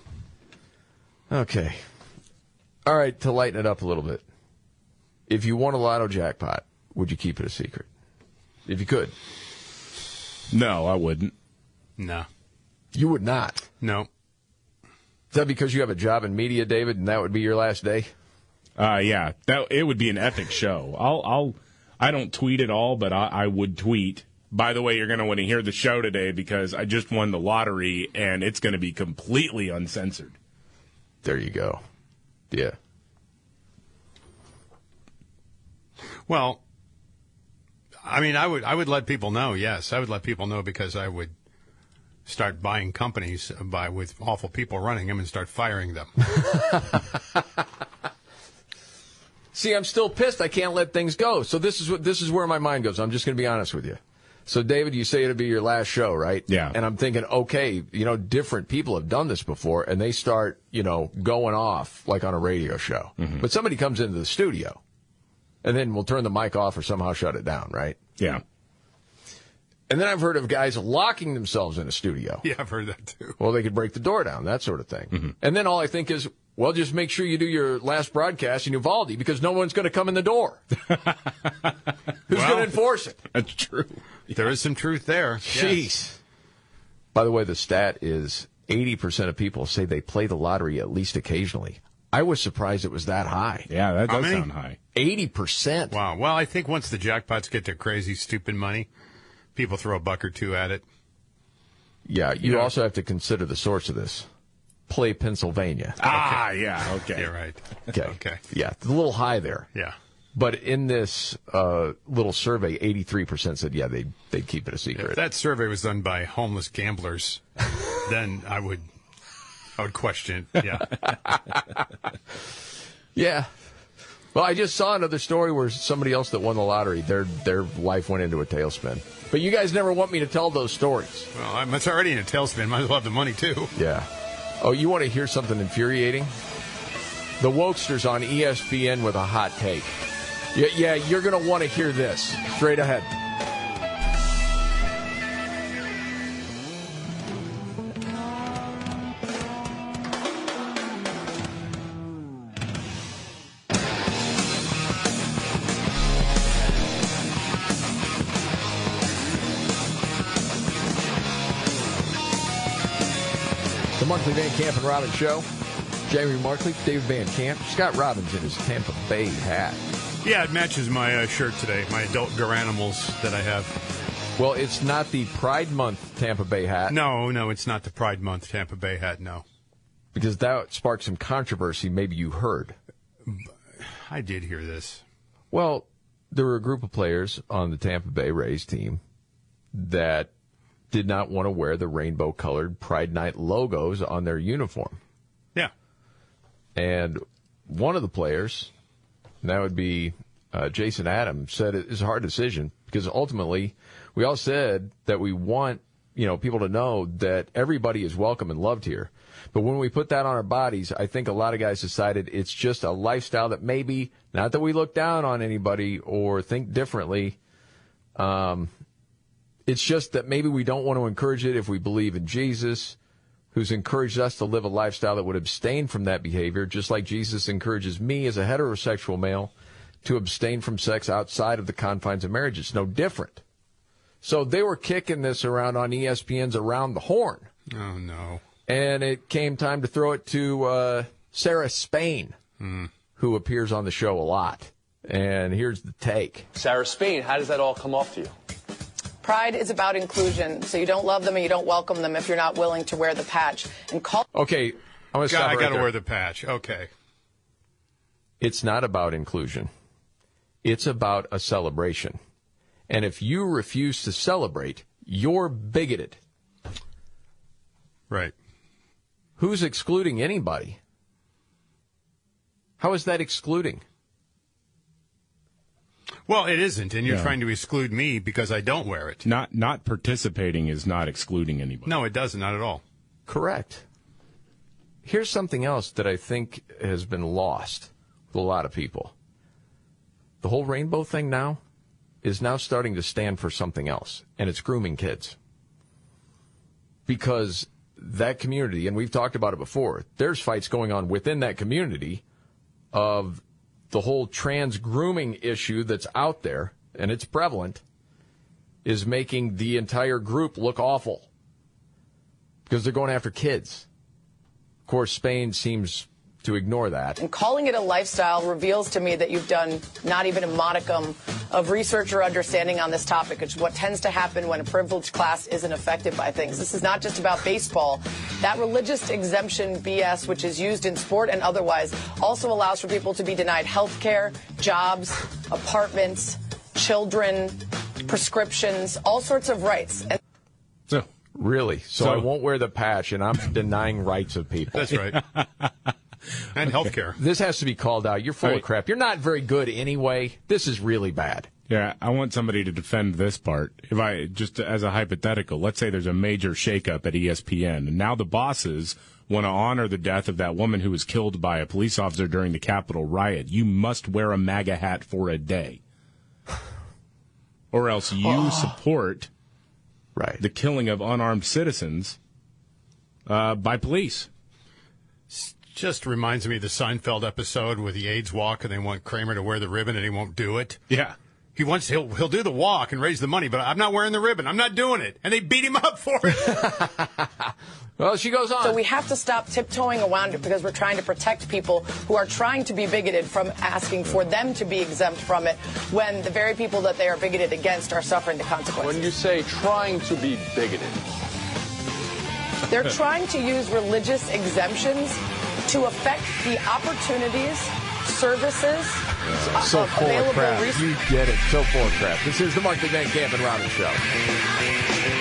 Okay. All right, to lighten it up a little bit. If you won a lotto jackpot, would you keep it a secret? If you could. No, I wouldn't. No. You would not. No. Is that because you have a job in media, David, and that would be your last day? Uh, yeah, that it would be an epic show. I'll, I'll, I don't tweet at all, but I, I would tweet. By the way, you're going to want to hear the show today because I just won the lottery and it's going to be completely uncensored. There you go. Yeah. Well, I mean, I would I would let people know. Yes, I would let people know because I would start buying companies by with awful people running them and start firing them. See, I'm still pissed. I can't let things go. So this is what this is where my mind goes. I'm just going to be honest with you. So, David, you say it'll be your last show, right? Yeah. And I'm thinking, okay, you know, different people have done this before, and they start, you know, going off like on a radio show. Mm-hmm. But somebody comes into the studio, and then we'll turn the mic off or somehow shut it down, right? Yeah. And then I've heard of guys locking themselves in a studio. yeah, I've heard that too. Well, they could break the door down, that sort of thing. Mm-hmm. And then all I think is, well, just make sure you do your last broadcast in Uvalde because no one's going to come in the door. Who's going to enforce it? That's true. There is some truth there. Jeez. By the way, the stat is 80% of people say they play the lottery at least occasionally. I was surprised it was that high. Yeah, that How does many? sound high. 80%. Wow. Well, I think once the jackpots get their crazy, stupid money, people throw a buck or two at it. Yeah, you Yeah. also have to consider the source of this. Play Pennsylvania. Ah, yeah, okay. Yeah, right. Okay. Okay. Yeah, it's a little high there. Yeah. But in this uh, little survey, 83% said, yeah, they'd, they'd keep it a If secret. that survey was done by homeless gamblers, then I would, I would question it. Yeah. Yeah. Well, I just saw another story where somebody else that won the lottery, their their life went into a tailspin. But you guys never want me to tell those stories. Well, I'm, it's already in a tailspin. Might as well have the money too. Yeah. Oh, you want to hear something infuriating? The Wokesters on ESPN with a hot take. Yeah, yeah, you're going to want to hear this. Straight ahead. Markley Van Camp and Robbins show. Jamie Markley, David Van Camp, Scott Robbins in his Tampa Bay hat. Yeah, it matches my uh, shirt today. My adult Garanimals that I have. Well, it's not the Pride Month Tampa Bay hat. No, no, it's not the Pride Month Tampa Bay hat. No, because that sparked some controversy. Maybe you heard. I did hear this. Well, there were a group of players on the Tampa Bay Rays team that did not want to wear the rainbow colored Pride Night logos on their uniform. Yeah. And one of the players, that would be uh, Jason Adams, said it is a hard decision because ultimately we all said that we want you know people to know that everybody is welcome and loved here. But when we put that on our bodies, I think a lot of guys decided it's just a lifestyle that maybe not that we look down on anybody or think differently. Um, it's just that maybe we don't want to encourage it if we believe in Jesus, who's encouraged us to live a lifestyle that would abstain from that behavior, just like Jesus encourages me as a heterosexual male to abstain from sex outside of the confines of marriage. It's no different. So they were kicking this around on ESPN's Around the Horn. Oh, no. And it came time to throw it to uh, Sarah Spain, Hmm. who appears on the show a lot. And here's the take. Sarah Spain, how does that all come off to you? Pride is about inclusion, so you don't love them and you don't welcome them if you're not willing to wear the patch. And call. Okay, I'm going to God, stop I right got to wear the patch. Okay. It's not about inclusion. It's about a celebration. And if you refuse to celebrate, you're bigoted. Right. Who's excluding anybody? How is that excluding? Well, it isn't, and you're Yeah. trying to exclude me because I don't wear it. Not not participating is not excluding anybody. No, it doesn't. Not at all. Correct. Here's something else that I think has been lost with a lot of people. The whole rainbow thing now is now starting to stand for something else, and it's grooming kids. Because that community, and we've talked about it before, there's fights going on within that community of the whole trans grooming issue that's out there, and it's prevalent, is making the entire group look awful because they're going after kids. Of course, Spain seems to ignore that. And calling it a lifestyle reveals to me that you've done not even a modicum of research or understanding on this topic, It's what tends to happen when a privileged class isn't affected by things. This is not just about baseball. That religious exemption BS, which is used in sport and otherwise, also allows for people to be denied health care, jobs, apartments, children, prescriptions, all sorts of rights. And So Really? So, So- I won't wear the patch, and I'm denying rights of people. That's right. and healthcare. This has to be called out. You're full of crap. You're not very good anyway. This is really bad. Yeah, I want somebody to defend this part. If I just as a hypothetical, let's say there's a major shakeup at ESPN, and now the bosses want to honor the death of that woman who was killed by a police officer during the Capitol riot. You must wear a MAGA hat for a day, or else you support right the killing of unarmed citizens uh, by police. Just reminds me of the Seinfeld episode with the AIDS walk, and they want Kramer to wear the ribbon, and he won't do it. Yeah. He wants he'll he'll do the walk and raise the money, but I'm not wearing the ribbon. I'm not doing it, and they beat him up for it. Well, she goes on. So we have to stop tiptoeing around it because we're trying to protect people who are trying to be bigoted from asking for them to be exempt from it when the very people that they are bigoted against are suffering the consequences. When you say trying to be bigoted, They're trying to use religious exemptions to affect the opportunities, services, uh, So of available crap. resources. You get it. So full of crap. This is the Mark the Van Camp and Robbins Show.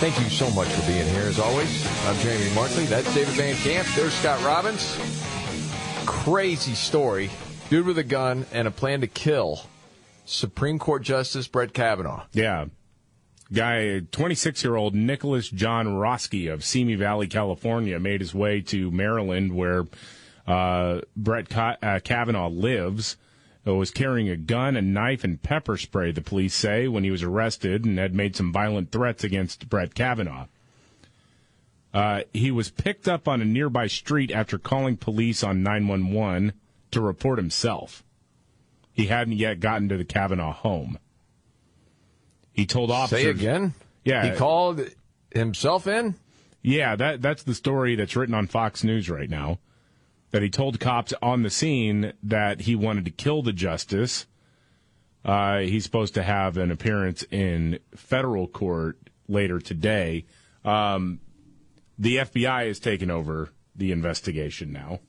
Thank you so much for being here, as always. I'm Jamie Markley. That's David Van Camp. There's Scott Robbins. Crazy story. Dude with a gun and a plan to kill Supreme Court Justice Brett Kavanaugh. Yeah. Guy, 26 year old Nicholas John Roske of Simi Valley, California, made his way to Maryland where uh, Brett Ka- uh, Kavanaugh lives was carrying a gun, a knife, and pepper spray, the police say, when he was arrested and had made some violent threats against Brett Kavanaugh. Uh, he was picked up on a nearby street after calling police on 911 to report himself. He hadn't yet gotten to the Kavanaugh home. He told officers. Say again? Yeah. He called himself in? Yeah, that that's the story that's written on Fox News right now. That he told cops on the scene that he wanted to kill the justice. Uh, he's supposed to have an appearance in federal court later today. Um, the FBI has taken over the investigation now.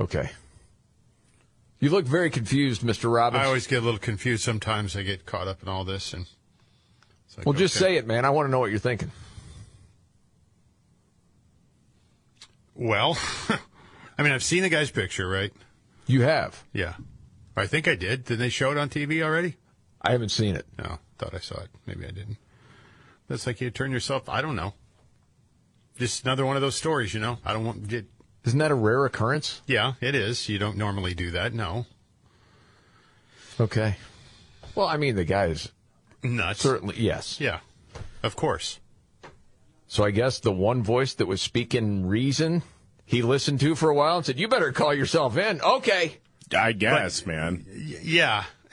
Okay. You look very confused, Mr. Robbins. I always get a little confused sometimes. I get caught up in all this. and like, well, just okay. say it, man. I want to know what you're thinking. Well, I mean, I've seen the guy's picture, right? You have? Yeah. I think I did. Did they show it on TV already? I haven't seen it. No, thought I saw it. Maybe I didn't. That's like you turn yourself. I don't know. Just another one of those stories, you know. I don't want. It, Isn't that a rare occurrence? yeah, it is. You don't normally do that. No. Okay. Well, I mean, the guy is Nuts. certainly yes. Yeah. Of course. So I guess the one voice that was speaking reason he listened to for a while and said, "You better call yourself in." Okay. I guess, man. Yeah.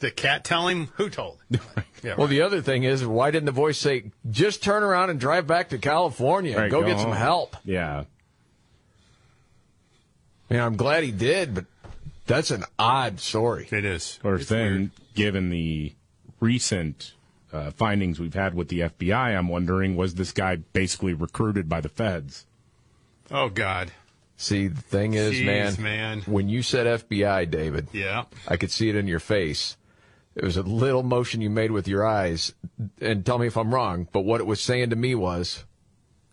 the cat tell him who told. him? Yeah. Well, the other thing is, why didn't the voice say, "Just turn around and drive back to California and Right, go, go get some help"? Yeah. I mean, I'm glad he did, but that's an odd story. It is. Of course, then, given the recent uh, findings we've had with the FBI, I'm wondering was this guy basically recruited by the feds? Oh God. See, the thing is, Jeez, man, man. when you said FBI, David, Yeah. I could see it in your face. It was a little motion you made with your eyes, and tell me if I'm wrong, but what it was saying to me was,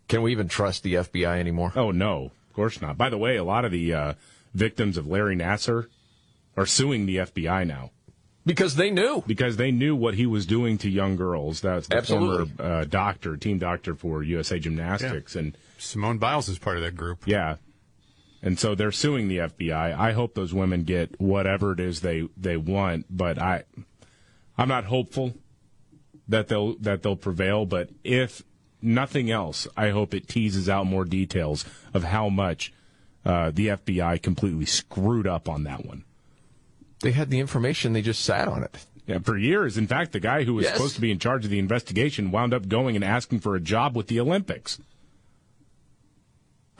can we even trust the FBI anymore? Oh, no, of course not. By the way, a lot of the uh, victims of Larry Nassar are suing the FBI now. Because they knew. Because they knew what he was doing to young girls. That's the Absolutely. former uh, doctor, team doctor for USA Gymnastics. And Simone Biles is part of that group. Yeah. And so they're suing the FBI. I hope those women get whatever it is they, they want, but I I'm not hopeful that they'll that they'll prevail, but if nothing else, I hope it teases out more details of how much uh, the FBI completely screwed up on that one. They had the information, they just sat on it. Yeah, for years. In fact, the guy who was Yes. supposed to be in charge of the investigation wound up going and asking for a job with the Olympics.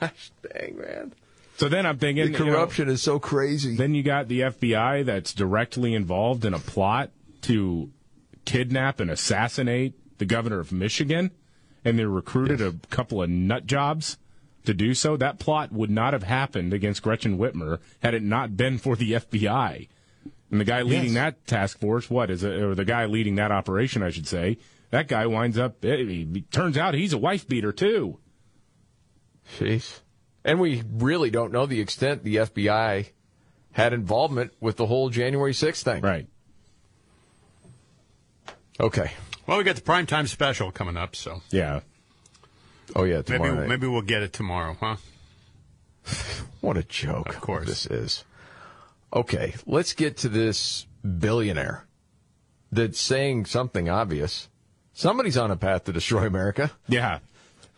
Gosh dang, man. So then I'm thinking The you know, corruption is so crazy. Then you got the FBI that's directly involved in a plot to kidnap and assassinate the governor of Michigan, and they recruited a couple of nut jobs to do so. That plot would not have happened against Gretchen Whitmer had it not been for the FBI. And the guy leading Yes. that task force, what is it, or the guy leading that operation, I should say, that guy winds up, eh, it, it turns out he's a wife beater too. Jeez. And we really don't know the extent the FBI had involvement with the whole January 6th thing. Right. Okay. Well, we got the primetime special coming up, so Yeah. Oh, yeah, maybe night. maybe we'll get it tomorrow, huh? What a joke. Of course. This is. Okay, let's get to this billionaire that's saying something obvious. Somebody's on a path to destroy America. Yeah.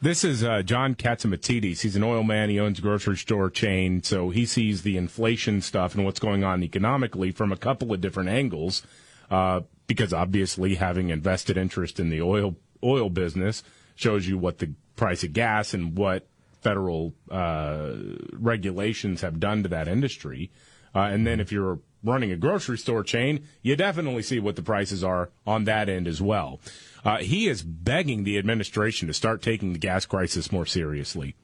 This is uh, John Catsimatidis. He's an oil man. He owns a grocery store chain. So he sees the inflation stuff and what's going on economically from a couple of different angles. Uh, because obviously having invested interest in the oil oil business shows you what the price of gas and what federal uh, regulations have done to that industry. Uh, and then if you're running a grocery store chain, you definitely see what the prices are on that end as well. Uh, he is begging the administration to start taking the gas crisis more seriously.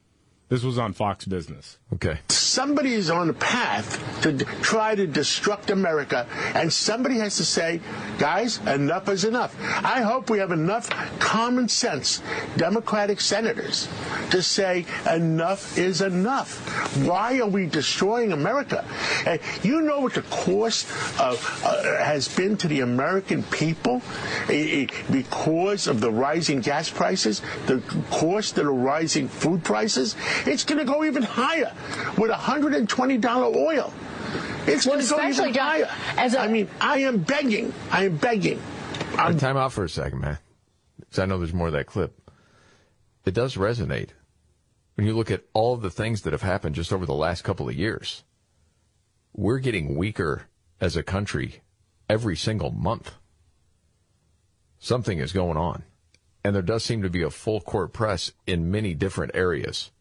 This was on Fox Business. Okay. Somebody is on a path to d- try to destruct America, and somebody has to say, guys, enough is enough. I hope we have enough common sense Democratic senators to say enough is enough. Why are we destroying America? And you know what the cost of, uh, has been to the American people eh, eh, because of the rising gas prices, the cost of the rising food prices? It's going to go even higher with $120 oil. It's Well, going to go even John, higher. as a- I mean, I am begging. I am begging. All right, time out for a second, man. Because I know there's more of that clip. It does resonate when you look at all the things that have happened just over the last couple of years. We're getting weaker as a country every single month. Something is going on. And there does seem to be a full court press in many different areas.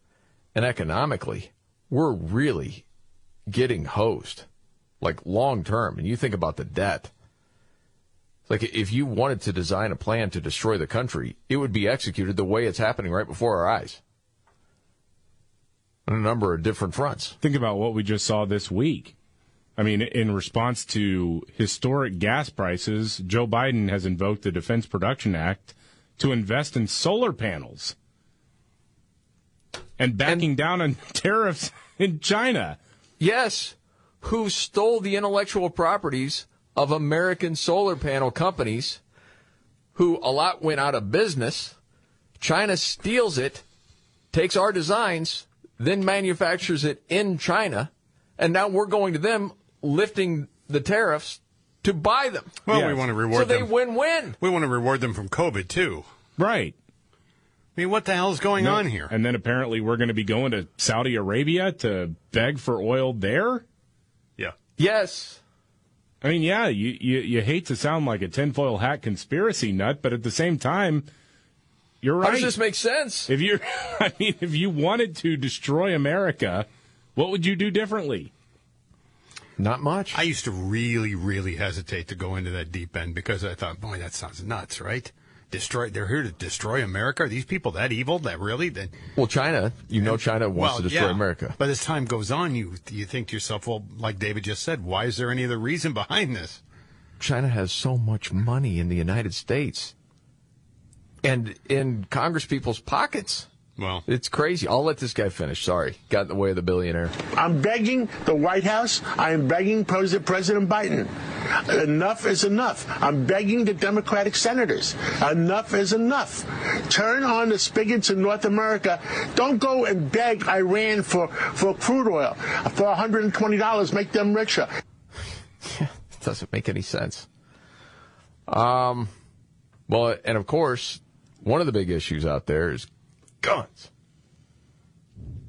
And economically, we're really getting hosed, like long term. And you think about the debt. Like if you wanted to design a plan to destroy the country, it would be executed the way it's happening right before our eyes. On a number of different fronts. Think about what we just saw this week. I mean, in response to historic gas prices, Joe Biden has invoked the Defense Production Act to invest in solar panels and backing down on tariffs in China. Yes, who stole the intellectual properties of American solar panel companies who a lot went out of business. China steals it, takes our designs, then manufactures it in China, and now we're going to them lifting the tariffs to buy them. Well, we want to reward them. so they win-win. We want to reward them from COVID too. Right. I mean, what the hell is going No, on here? And then apparently we're going to be going to Saudi Arabia to beg for oil there. Yeah. Yes. I mean, yeah, you, you, you hate to sound like a tinfoil hat conspiracy nut, but at the same time, you're right. How does this make sense? If you, I mean, if you wanted to destroy America, what would you do differently? Not much. I used to really, really hesitate to go into that deep end because I thought, boy, that sounds nuts, right? Destroy. They're here to destroy America. Are these people that evil? That really? That Well, China, you know China wants well, to destroy yeah. America. But as time goes on, you you think to yourself, well, like David just said, why is there any other reason behind this? China has so much money in the United States and in Congress people's pockets. Well, it's crazy. I'll let this guy finish. Sorry. Got in the way of the billionaire. I'm begging the White House. I am begging President, President Biden. Enough is enough. I'm begging the Democratic senators. Enough is enough. Turn on the spigots in North America. Don't go and beg Iran for, for crude oil for $120. Make them richer. Doesn't make any sense. Um, well, and of course, one of the big issues out there is guns.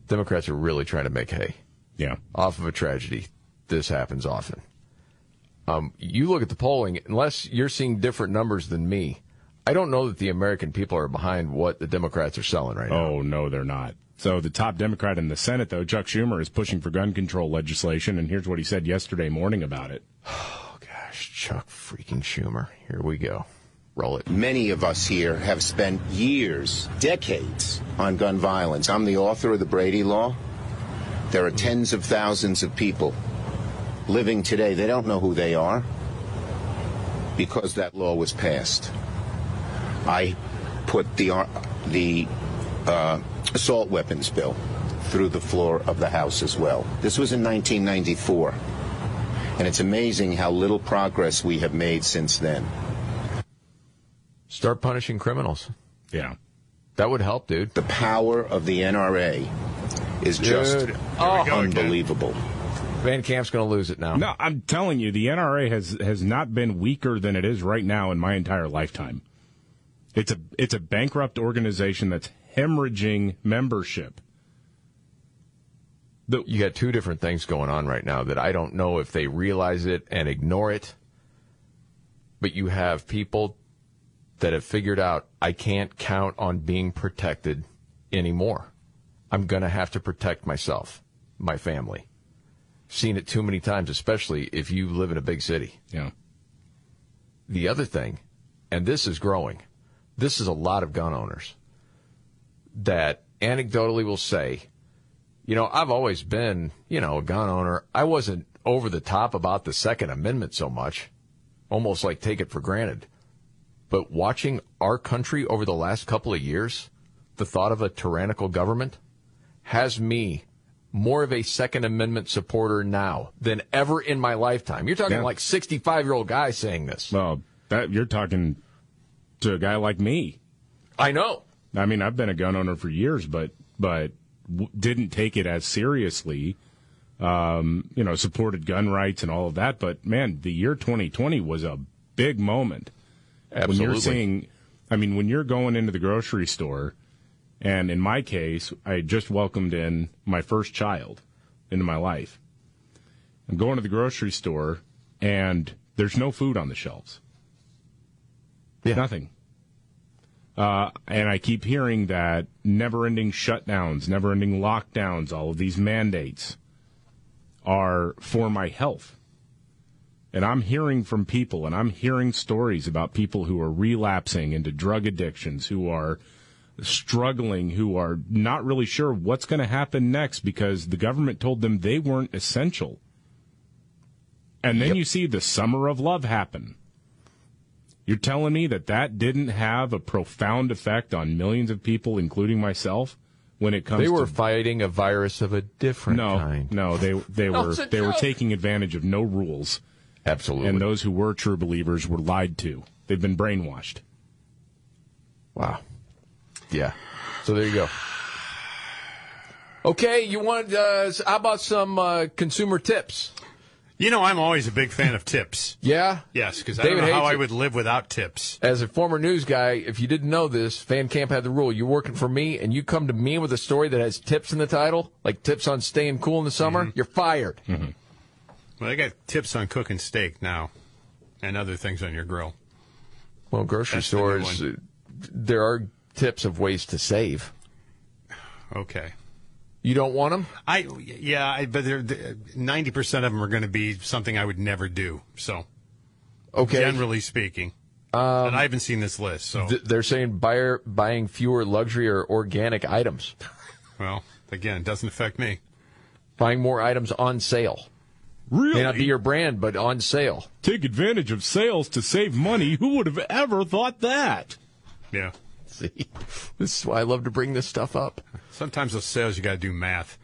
Democrats are really trying to make hay. Yeah. Off of a tragedy. This happens often. Um, you look at the polling, unless you're seeing different numbers than me, I don't know that the American people are behind what the Democrats are selling right now. Oh, no, they're not. So the top Democrat in the Senate, though, Chuck Schumer, is pushing for gun control legislation, and here's what he said yesterday morning about it. Oh, gosh, Chuck freaking Schumer. Here we go. Roll it. Many of us here have spent years, decades, on gun violence. I'm the author of the Brady Law. There are tens of thousands of people living today. They don't know who they are because that law was passed. I put the ar- the uh, assault weapons bill through the floor of the House as well. This was in 1994, and it's amazing how little progress we have made since then. Start punishing criminals. Yeah. That would help, dude. The power of the NRA is just Oh. unbelievable. Van Camp's going to lose it now. No, I'm telling you, the NRA has has not been weaker than it is right now in my entire lifetime. It's a it's a bankrupt organization that's hemorrhaging membership. you got two different things going on right now that I don't know if they realize it and ignore it. But you have people that have figured out I can't count on being protected anymore. I'm going to have to protect myself, my family. Seen it too many times, especially if you live in a big city. Yeah. The other thing, and this is growing, this is a lot of gun owners that anecdotally will say, you know, I've always been, you know, a gun owner. I wasn't over the top about the Second Amendment so much. almost like take it for granted. But watching our country over the last couple of years, the thought of a tyrannical government has me more of a Second Amendment supporter now than ever in my lifetime. You're talking Yeah. like 65 year old guy saying this. Well, that you're talking to a guy like me. I know. I mean, I've been a gun owner for years, but but w- didn't take it as seriously. Um, you know, supported gun rights and all of that. But man, the year 2020 was a big moment. When you're seeing, I mean, when you're going into the grocery store, and in my case, I just welcomed in my first child into my life. I'm going to the grocery store, and there's no food on the shelves. Yeah. Nothing. Uh, and I keep hearing that never ending shutdowns, never ending lockdowns, all of these mandates are for my health. And I'm hearing from people, and I'm hearing stories about people who are relapsing into drug addictions, who are struggling, who are not really sure what's going to happen next because the government told them they weren't essential. And then you see the summer of love happen. You're telling me that that didn't have a profound effect on millions of people, including myself, when it comes They to were fighting a virus of a different no, kind. no, they they were it's a they were taking advantage of no rules. Absolutely. And those who were true believers were lied to. They've been brainwashed. Wow. Yeah. So there you go. Okay, you want? Uh, how about some uh, consumer tips? You know, I'm always a big fan of tips. Yeah. Yes, because I don't know how hates I it. would live without tips. As a former news guy, if you didn't know this, Van Camp had the rule: you're working for me, and you come to me with a story that has tips in the title, like tips on staying cool in the summer, Mm-hmm. you're fired. Well, I got tips on cooking steak now, and other things on your grill. Well, grocery That's stores, one. uh, there are tips of ways to save. Okay. You don't want them? I yeah, I, but ninety percent of them are going to be something I would never do. So, Okay. generally speaking, Um, and I haven't seen this list. So, Th- they're saying buyer, buying fewer luxury or organic items, well, again, doesn't affect me. buying more items on sale. Really? May not be your brand, but on sale. Take advantage of sales to save money. Who would have ever thought that? Yeah. See, this is why I love to bring this stuff up. Sometimes with sales you got to do math.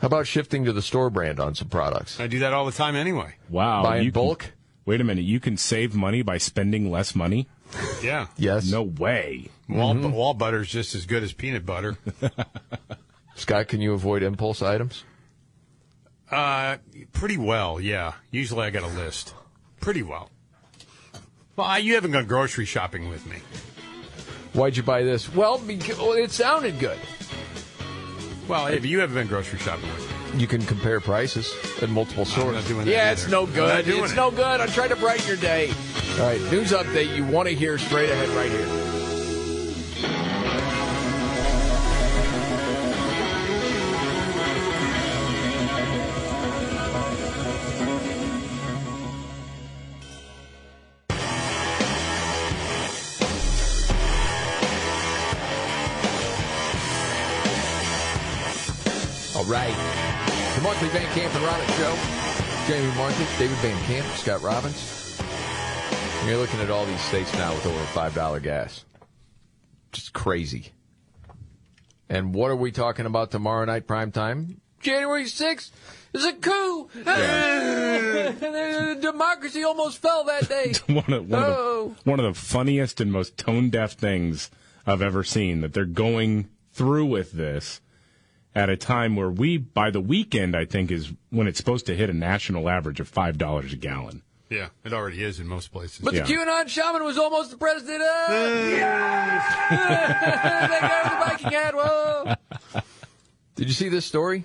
How about shifting to the store brand on some products? I do that all the time anyway. Wow. Buy in you can- bulk? wait a minute. You can save money by spending less money? Yeah. Yes. No way. Wall, Mm-hmm. wall butter is just as good as peanut butter. Scott, can you avoid impulse items? Uh, pretty well, yeah. Usually I got a list. Pretty well. Well, I, you haven't gone grocery shopping with me. Why'd you buy this? Well, because well, it sounded good. Well, if you haven't been grocery shopping with me. You can compare prices at multiple stores. not doing that yeah, either. it's no good. It's it. no good. I'm trying to brighten your day. All right, news update you want to hear straight ahead right here. Jamie Martin, David Van Camp, Scott Robbins. And You're looking at all these states now with over $5 gas. Just crazy. And what are we talking about tomorrow night, prime time? January 6th is a coup. Democracy almost fell that day. one of, one, Oh. of the, one of the funniest and most tone deaf things I've ever seen that they're going through with this at a time where we, by the weekend, I think is when it's supposed to hit a national average of $5 a gallon. Yeah, it already is in most places. But Yeah. the QAnon shaman was almost the president. Oh, yes! that guy with the Viking hat. Whoa! Did you see this story?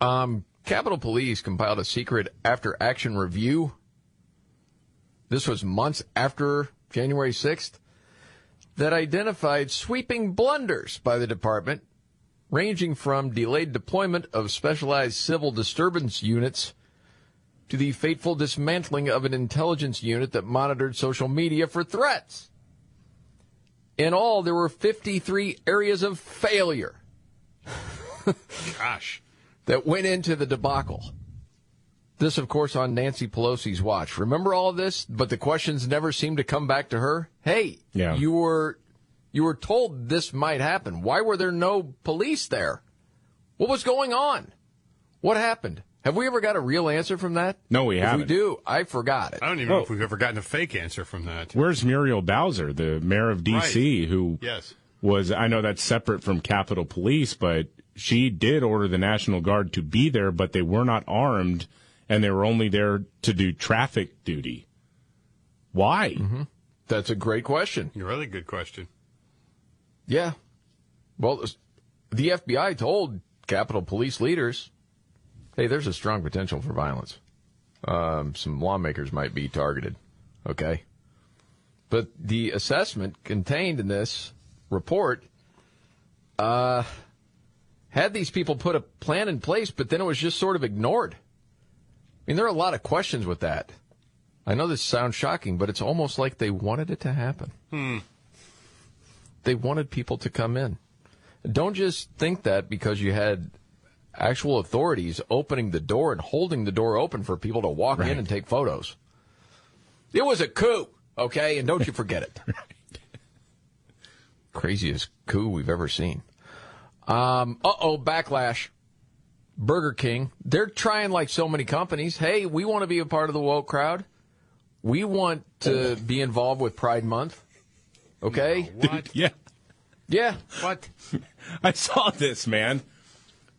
Um, Capitol Police compiled a secret after action review. This was months after January 6th that identified sweeping blunders by the department, ranging from delayed deployment of specialized civil disturbance units to the fateful dismantling of an intelligence unit that monitored social media for threats. In all, there were 53 areas of failure Gosh. that went into the debacle. This, of course, on Nancy Pelosi's watch. Remember all of this, but the questions never seem to come back to her. Hey, Yeah. you were you were told this might happen. Why were there no police there? What was going on? What happened? Have we ever got a real answer from that? No, we if haven't. we do, I forgot it. I don't even know if we've ever gotten a fake answer from that. Where's Muriel Bowser, the mayor of D.C., Right. who Yes. was, I know that's separate from Capitol Police, but she did order the National Guard to be there, but they were not armed and they were only there to do traffic duty. Why? Mm-hmm. That's a great question. A really good question. Yeah. Well, the FBI told Capitol Police leaders, hey, there's a strong potential for violence. Um, some lawmakers might be targeted. Okay. But the assessment contained in this report uh, had these people put a plan in place, but then it was just sort of ignored. I mean, there are a lot of questions with that. I know this sounds shocking, but it's almost like they wanted it to happen. Hmm. They wanted people to come in. Don't just think that because you had actual authorities opening the door and holding the door open for people to walk in and take photos. It was a coup, okay? And don't you forget it. Craziest coup we've ever seen. Um, uh oh, backlash. Burger King, they're trying like so many companies. Hey, we want to be a part of the woke crowd. We want to be involved with Pride Month. Okay? What? yeah. Yeah. What? I saw this, man.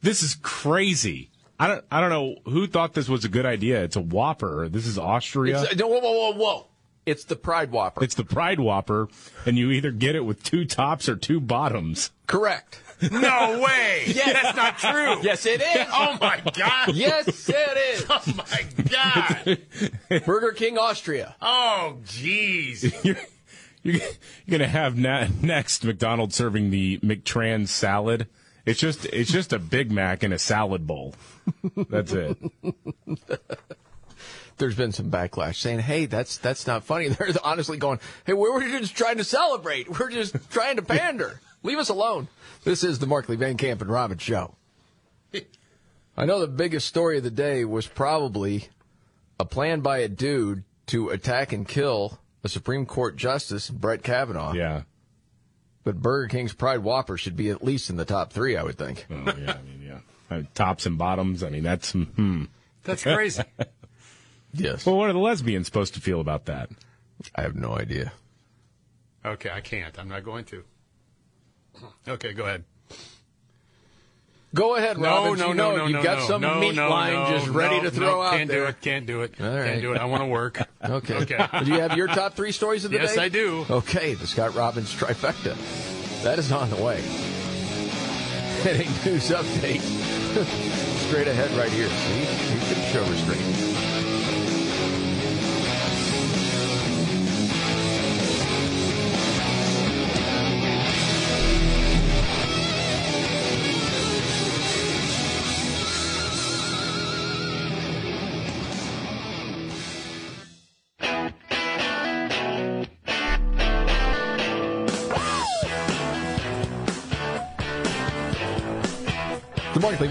This is crazy. I don't I don't know who thought this was a good idea. It's a Whopper. This is Austria. It's, whoa, whoa, whoa, whoa. It's the Pride Whopper. It's the Pride Whopper, and you either get it with two tops or two bottoms. Correct. No way. Yes. That's not true. Yes, it is. Oh my God. Yes, it is. Oh my God. Burger King Austria. Oh jeez. You're, to have na- next McDonald's serving the McTrans salad. It's just it's just a Big Mac in a salad bowl. That's it. There's been some backlash saying, "Hey, that's that's not funny." They're honestly going, "Hey, we were just trying to celebrate. We're just trying to pander. Leave us alone." This is the Markley Van Camp and Robin show. I know the biggest story of the day was probably a plan by a dude to attack and kill a Supreme Court justice, Brett Kavanaugh. Yeah. But Burger King's Pride Whopper should be at least in the top three, I would think. Oh yeah, I mean yeah. Uh, tops and bottoms. I mean that's hmm. That's crazy. yes. Well, what are the lesbians supposed to feel about that? I have no idea. Okay, I can't. I'm not going to. Okay, go ahead. Go ahead, No, Robin. no, you no, know no, you've no, got no, some no, meat no, line no, just ready no, to throw no, out can't there. do it. Can't do it. All Can't right. do it. I want to work. Okay. Okay. do you have your top three stories of the Yes, day? I do. Okay, the Scott Robbins trifecta. That is on the way. Heading news update. Straight ahead right here. See? You can show restraint.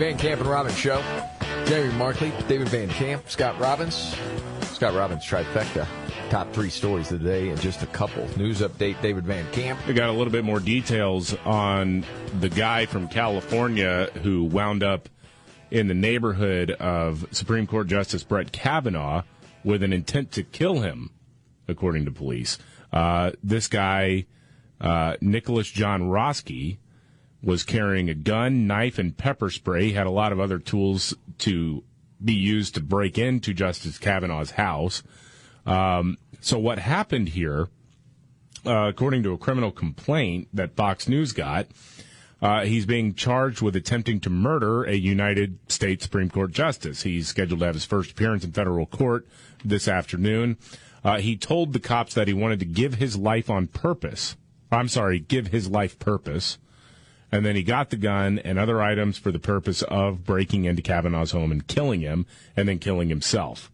Van Camp and Robbins Show. Jeremy Markley, David Van Camp, Scott Robbins. Scott Robbins trifecta. Top three stories of the day and just a couple. News update, David Van Camp. We got a little bit more details on the guy from California who wound up in the neighborhood of Supreme Court Justice Brett Kavanaugh with an intent to kill him, according to police. Uh, this guy, uh, Nicholas John Roske, was carrying a gun, knife, and pepper spray. He had a lot of other tools to be used to break into Justice Kavanaugh's house. Um, so what happened here, uh, according to a criminal complaint that Fox News got, uh, he's being charged with attempting to murder a United States Supreme Court justice. He's scheduled to have his first appearance in federal court this afternoon. Uh, he told the cops that he wanted to give his life on purpose. I'm sorry, give his life purpose. And then he got the gun and other items for the purpose of breaking into Kavanaugh's home and killing him, and then killing himself.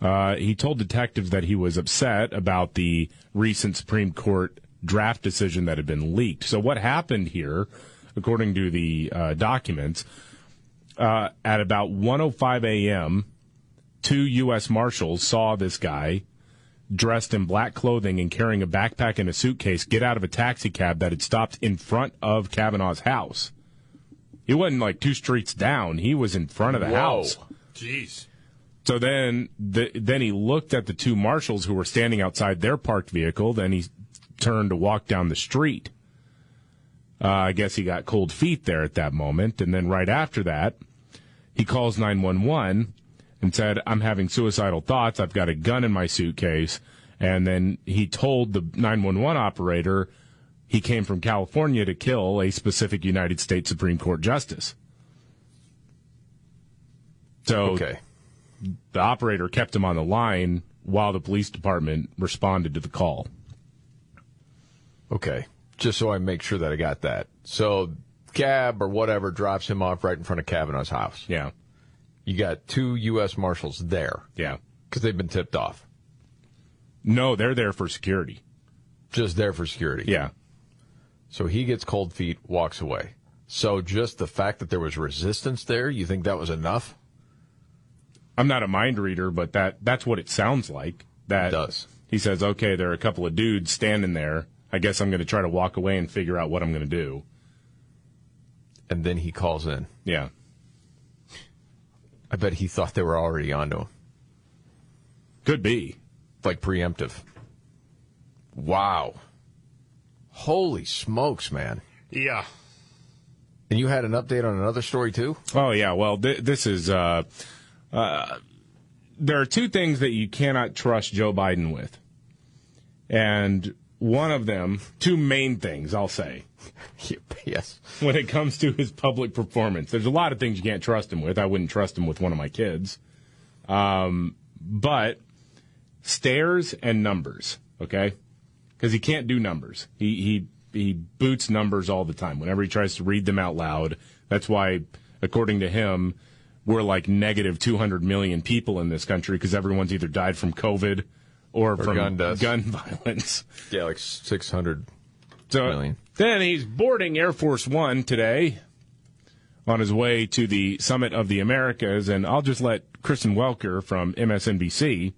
Uh, he told detectives that he was upset about the recent Supreme Court draft decision that had been leaked. So what happened here, according to the uh, documents, uh, at about 1:05 a.m. two U.S. Marshals saw this guy dressed in black clothing and carrying a backpack and a suitcase get out of a taxi cab that had stopped in front of Kavanaugh's house. He wasn't like two streets down. He was in front of the Whoa. house. Jeez. So then, the, then he looked at the two marshals who were standing outside their parked vehicle. Then he turned to walk down the street. Uh, I guess he got cold feet there at that moment. And then right after that, he calls 911 and said, I'm having suicidal thoughts. I've got a gun in my suitcase. And then he told the 911 operator he came from California to kill a specific United States Supreme Court justice. So Okay. the operator kept him on the line while the police department responded to the call. Okay. Just so I make sure that I got that. So cab or whatever drops him off right in front of Kavanaugh's house. Yeah. You got two U.S. Marshals there. Yeah. Because they've been tipped off. No, they're there for security. Just there for security. Yeah. So he gets cold feet, walks away. So just the fact that there was resistance there, you think that was enough? I'm not a mind reader, but that that's what it sounds like. That does. He says, "Okay, there are a couple of dudes standing there. I guess I'm going to try to walk away and figure out what I'm going to do." And then he calls in. Yeah. I bet he thought they were already onto him. Could be. Like preemptive. Wow. Holy smokes, man. Yeah. And you had an update on another story too? Oh yeah. Well, th- this is. Uh, uh, there are two things that you cannot trust Joe Biden with, and one of them, two main things, I'll say. yes. When it comes to his public performance, there's a lot of things you can't trust him with. I wouldn't trust him with one of my kids. Um, but stairs and numbers, okay? Because he can't do numbers. He he he boots numbers all the time. Whenever he tries to read them out loud, that's why, according to him, we're like negative 200 million people in this country because everyone's either died from COVID or, from gun gun violence. Yeah, like 600 So million. then he's boarding Air Force One today on his way to the Summit of the Americas, and I'll just let Kristen Welker from MSNBC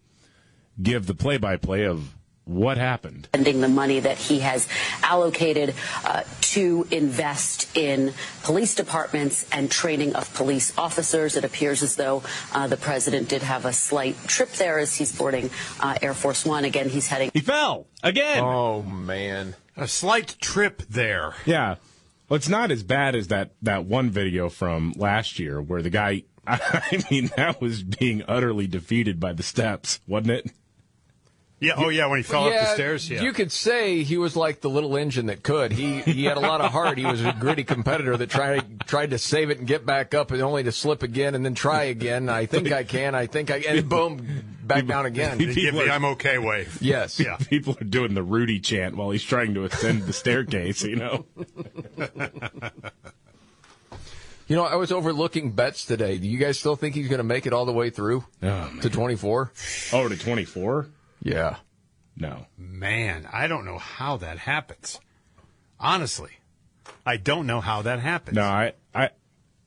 give the play-by-play of what happened. spending the money that he has allocated uh, to invest in police departments and training of police officers. It appears as though uh, the president did have a slight trip there as he's boarding uh, Air Force One. Again, he's heading. He fell again. Oh man, a slight trip there. Yeah. Well, it's not as bad as that, that one video from last year where the guy, I mean, that was being utterly defeated by the steps, wasn't it? Yeah. Oh, yeah. When he fell up the stairs. Yeah. You could say he was like the little engine that could. He he had a lot of heart. He was a gritty competitor that tried tried to save it and get back up, and only to slip again and then try again. I think I can. I think I and boom, back down again. Give the I'm okay wave. Yes. Yeah. People are doing the Rudy chant while he's trying to ascend the staircase, you know? You know, I was overlooking bets today. Do you guys still think he's going to make it all the way through oh, to 24? Oh, to 24? Yeah. No. Man, I don't know how that happens. Honestly, I don't know how that happens. No, I, I,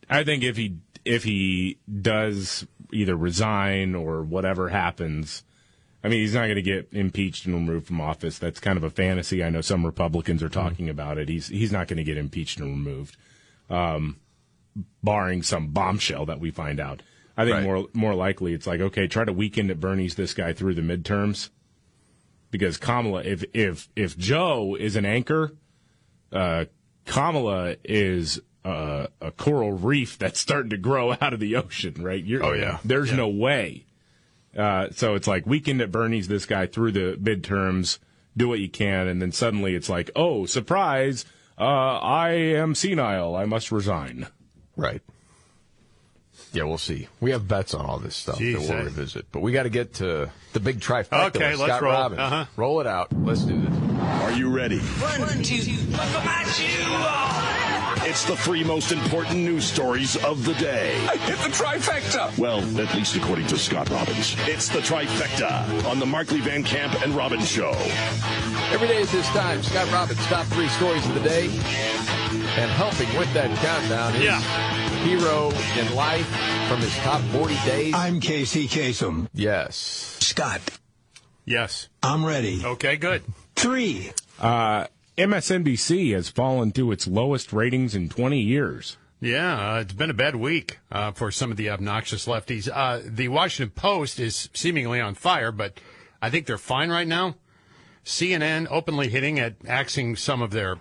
I think if he if he does either resign or whatever happens, I mean, he's not going to get impeached and removed from office. That's kind of a fantasy. I know some Republicans are talking about it. He's he's not going to get impeached and removed, um, barring some bombshell that we find out. I think Right. more more likely it's like okay, try to weekend at Bernie's this guy through the midterms, because Kamala, if if if Joe is an anchor, uh, Kamala is uh, a coral reef that's starting to grow out of the ocean, right? You're, Oh, yeah. There's Yeah. no way. Uh, so it's like weekend at Bernie's, this guy through the midterms, do what you can, and then suddenly it's like, oh, surprise, uh, I am senile, I must resign. Right. Yeah, we'll see. We have bets on all this stuff Jeez, that we'll revisit, but we got to get to the big trifecta. Okay, with let's Scott roll. Robbins. Uh-huh. Roll it out. Let's do this. Are you ready? One, two, buckle my shoe It's the three most important news stories of the day. I hit the trifecta. Well, at least according to Scott Robbins. It's the trifecta on the Markley Van Camp and Robbins Show. Every day at this time, Scott Robbins' top three stories of the day. And helping with that countdown is Yeah. hero in life from his top 40 days. I'm Casey Kasem. Yes. Scott, Yes. I'm ready. Okay, good. Three. Uh, MSNBC has fallen to its lowest ratings in 20 years. Yeah, uh, it's been a bad week uh, for some of the obnoxious lefties. Uh, the Washington Post is seemingly on fire, but I think they're fine right now. CNN openly hitting at axing some of their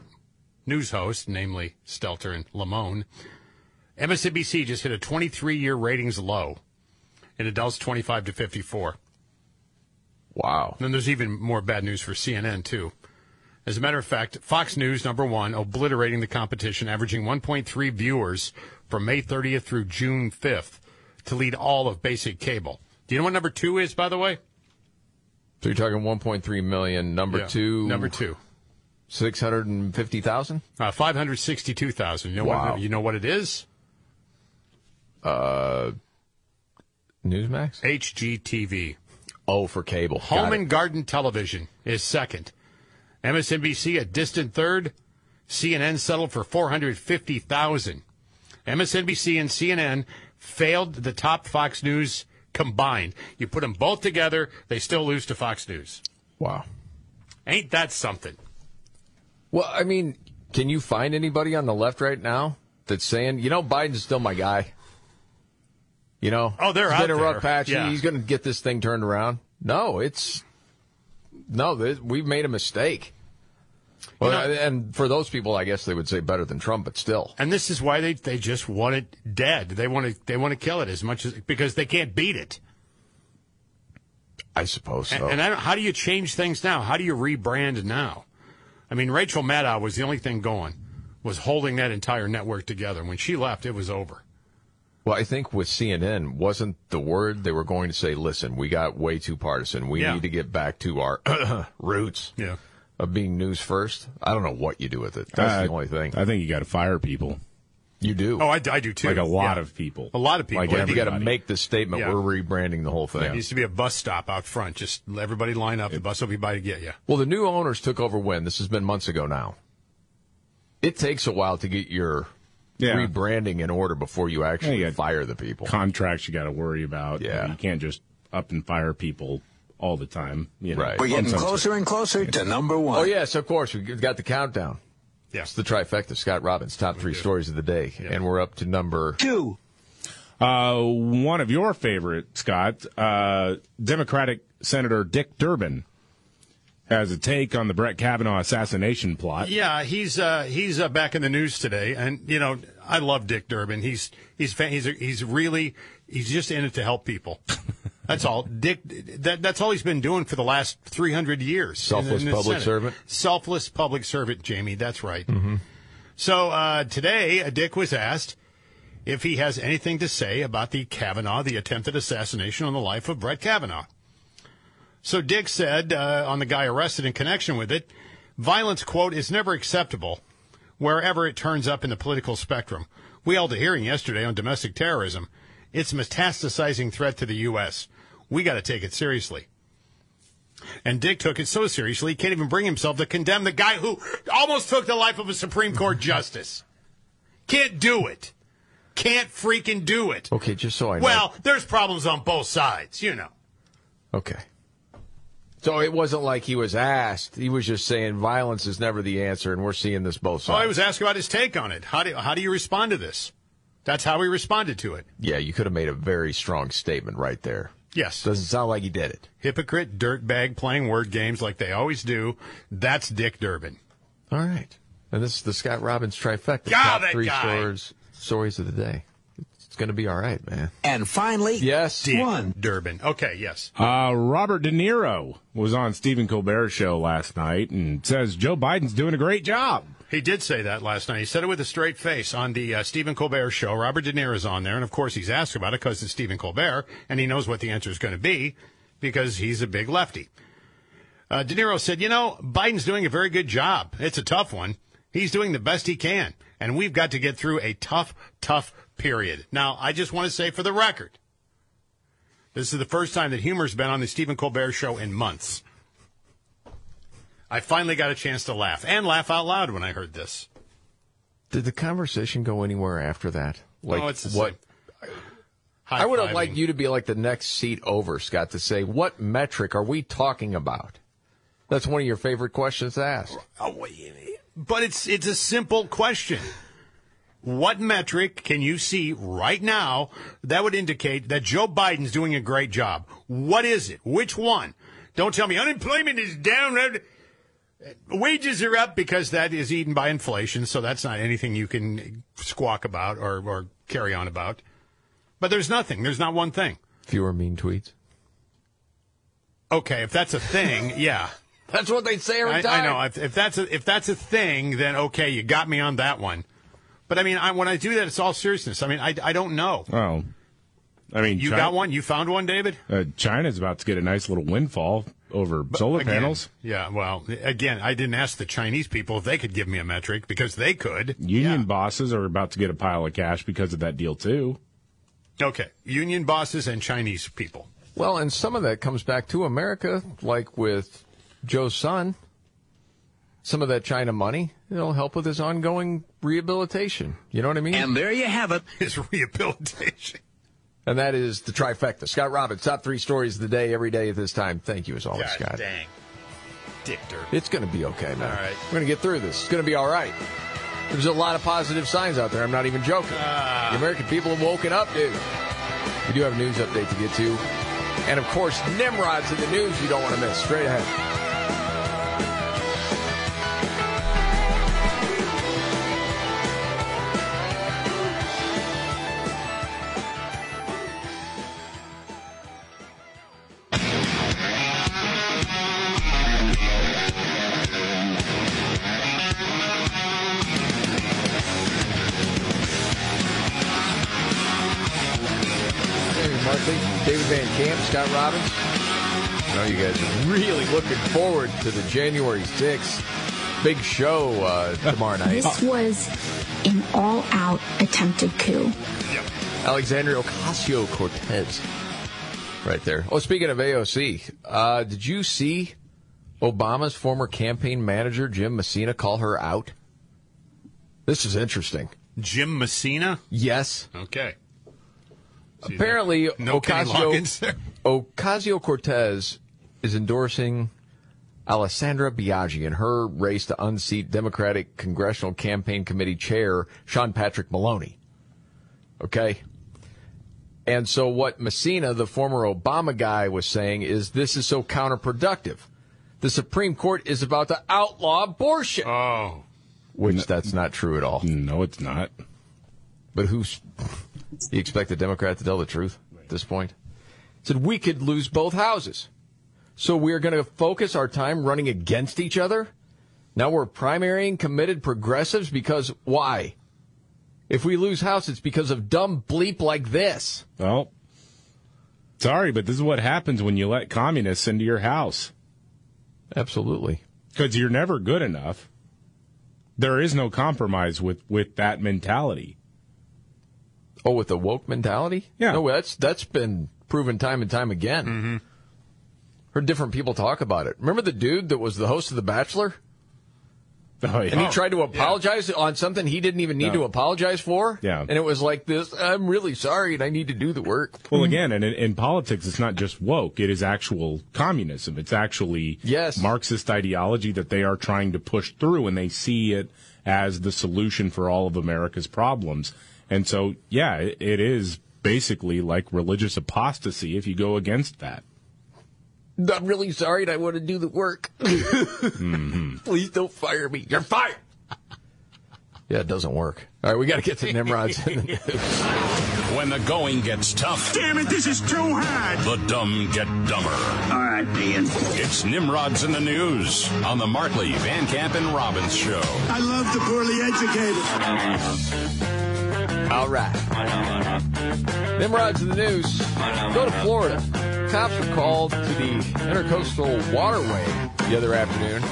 news hosts, namely Stelter and Lemon. MSNBC just hit a 23-year ratings low in adults 25 to 54. Wow. And then there's even more bad news for CNN, too. As a matter of fact, Fox News, number one, obliterating the competition, averaging 1.3 viewers from May 30th through June 5th to lead all of basic cable. Do you know what number two is, by the way? So you're talking 1.3 million. Number Yeah, two. Number two. 650,000? Uh, 562,000. You know Wow. what, you know what it is? Uh, Newsmax? HGTV. Oh, for cable. Home and Garden Television is second. MSNBC a distant third. CNN settled for 450,000. MSNBC and CNN failed the top Fox News combined. You put them both together, they still lose to Fox News. Wow. Ain't that something? Well, I mean, can you find anybody on the left right now that's saying, you know, Biden's still my guy? You know, Oh, they're he's out been a there. rough patch. Yeah. He's going to get this thing turned around. No, it's no. This, we've made a mistake. Well, and for those people, I guess they would say better than Trump, but still. And this is why they, they just want it dead. They want to they want to kill it as much as because they can't beat it. I suppose And, so. and I don't, how do you change things now? How do you rebrand now? I mean, Rachel Maddow was the only thing going, was holding that entire network together. When she left, it was over. Well, I think with CNN, wasn't the word they were going to say, listen, we got way too partisan. We Yeah. need to get back to our roots Yeah. of being news first. I don't know what you do with it. That's Uh, the only thing. I think you got to fire people. You do. Oh, I, I do too. Like a lot Yeah. of people. A lot of people. Like Well, you got to make the statement, Yeah. we're rebranding the whole There thing. needs to be a bus stop out front. Just everybody line up. The bus will be by to get you. Well, the new owners took over when? This has been months ago now. It takes a while to get your Yeah. rebranding in order before you actually Yeah, you fire the people. Contracts you got to worry about. Yeah. You can't just up and fire people all the time. You know? Right. We're getting Sometimes- closer and closer to number one. Oh, yes, of course. We've got the countdown. Yes. It's the trifecta. Scott Robbins, top three stories of the day. And we're up to number Two. Uh, one of your favorite, Scott, uh, Democratic Senator Dick Durbin has a take on the Brett Kavanaugh assassination plot. Yeah, he's uh, he's uh, back in the news today, and you know I love Dick Durbin. He's he's he's he's really he's just in it to help people. That's all. Dick. That, that's all he's been doing for the last three hundred years. Selfless in the public Senate. servant. Selfless public servant, Jamie. That's right. So uh, today, uh, Dick was asked if he has anything to say about the Kavanaugh, the attempted assassination on the life of Brett Kavanaugh. So Dick said uh, on the guy arrested in connection with it, violence, quote, is never acceptable wherever it turns up in the political spectrum. We held a hearing yesterday on domestic terrorism. It's a metastasizing threat to the U.S. We got to take it seriously. And Dick took it so seriously, he can't even bring himself to condemn the guy who almost took the life of a Supreme Court justice. Can't do it. Can't freaking do it. Okay, just so I know. Well, there's problems on both sides, you know. Okay. So it wasn't like he was asked. He was just saying violence is never the answer, and we're seeing this both So sides. I was asked about his take on it. How do how do you respond to this? That's how he responded to it. yeah, you could have made a very strong statement right there. Yes. Doesn't sound like he did it. Hypocrite, dirtbag, playing word games like they always do. That's Dick Durbin. All right. And this is the Scott Robbins trifecta. Ah, top that three guy. stories stories of the day. It's going to be all right, man. And finally, Yes. Dick one. Durbin. Okay, yes. Uh, Robert De Niro was on Stephen Colbert's show last night and says Joe Biden's doing a great job. He did say that last night. He said it with a straight face on the uh, Stephen Colbert show. Robert De Niro's on there, and of course he's asked about it because it's Stephen Colbert, and he knows what the answer is going to be because he's a big lefty. Uh, De Niro said, "You know, Biden's doing a very good job. It's a tough one. He's doing the best he can, and we've got to get through a tough, tough period." Now, I just want to say for the record, this is the first time that humor's been on the Stephen Colbert show in months. I finally got a chance to laugh and laugh out loud when I heard this. Did the conversation go anywhere after that? Oh, like Oh, it's the what? High I would have liked you to be like the next seat over, Scott, to say what metric are we talking about? That's one of your favorite questions to ask. Oh, but it's it's a simple question. What metric can you see right now that would indicate that Joe Biden's doing a great job? What is it? Which one? Don't tell me unemployment is down. Wages are up because that is eaten by inflation, so that's not anything you can squawk about or, or carry on about. But there's nothing. There's not one thing. Fewer mean tweets. Okay, if that's a thing, yeah. That's what they say every I, time. I know. If, if that's a if that's a thing, then okay, you got me on that one. But I mean, I, when I do that, it's all seriousness. I mean, I, I don't know. Oh, I mean, You China- got one? You found one, David? Uh, China's about to get a nice little windfall over solar Again, panels. Yeah. Well, again, I didn't ask the Chinese people if they could give me a metric because they could. Union bosses are about to get a pile of cash because of that deal too. Okay, union bosses and Chinese people. Well, and some of that comes back to America, like with Joe's son. Some of that China money, it'll help with his ongoing rehabilitation. You know what I mean? And there you have it. His rehabilitation. And that is the trifecta. Scott Robbins, top three stories of the day, every day at this time. Thank you as always, God Scott. dang. Dictor. It's going to be okay, man. All right. We're going to get through this. It's going to be all right. There's a lot of positive signs out there. I'm not even joking. Ah. the American people have woken up, dude. We do have a news update to get to. And of course, Nimrod's in the news you don't want to miss. Straight ahead. David Van Camp, Scott Robbins. I know you guys are really looking forward to the January 6th big show uh, tomorrow night. This was an all out attempted coup. Alexandria Ocasio Cortez. Right there. Oh, speaking of AOC, uh, did you see Obama's former campaign manager, Jim Messina, call her out? This is interesting. Jim Messina? Yes. Okay. Apparently, No Ocasio. Ocasio Cortez is endorsing Alessandra Biaggi in her race to unseat Democratic Congressional Campaign Committee Chair Sean Patrick Maloney. Okay? And so, what Messina, the former Obama guy, was saying is this is so counterproductive. The Supreme Court is about to outlaw abortion. Oh. Which that's not true at all. No, it's not. But who's. You expect a Democrat to tell the truth at this point? Said we could lose both houses. So we're going to focus our time running against each other? Now we're primarying committed progressives because why? If we lose House, it's because of dumb bleep like this. Well, sorry, but this is what happens when you let communists into your house. Absolutely. Because you're never good enough. There is no compromise with, with that mentality. Oh, with the woke mentality? Yeah. No, that's that's been proven time and time again. Mm-hmm. Heard different people talk about it. Remember the dude that was the host of The Bachelor? Oh, yeah. And he tried to apologize on something he didn't even need No. to apologize for. Yeah. And it was like this, I'm really sorry and I need to do the work. Well, again, and in, in politics, it's not just woke; it is actual communism. It's actually yes. Marxist ideology that they are trying to push through, and they see it as the solution for all of America's problems. And so, yeah, it, it is basically like religious apostasy if you go against that. I'm really sorry and I want to do the work. Mm-hmm. Please don't fire me. You're fired. Yeah, it doesn't work. All right, we got to get to Nimrod's in the news. When the going gets tough. Damn it, this is too hard. The dumb get dumber. All right, Ian. It's Nimrod's in the news on the Markley, Van Camp, and Robbins show. I love the poorly educated. All right. Nimrod's in the news. Go to Florida. Cops were called to the intercoastal waterway the other afternoon.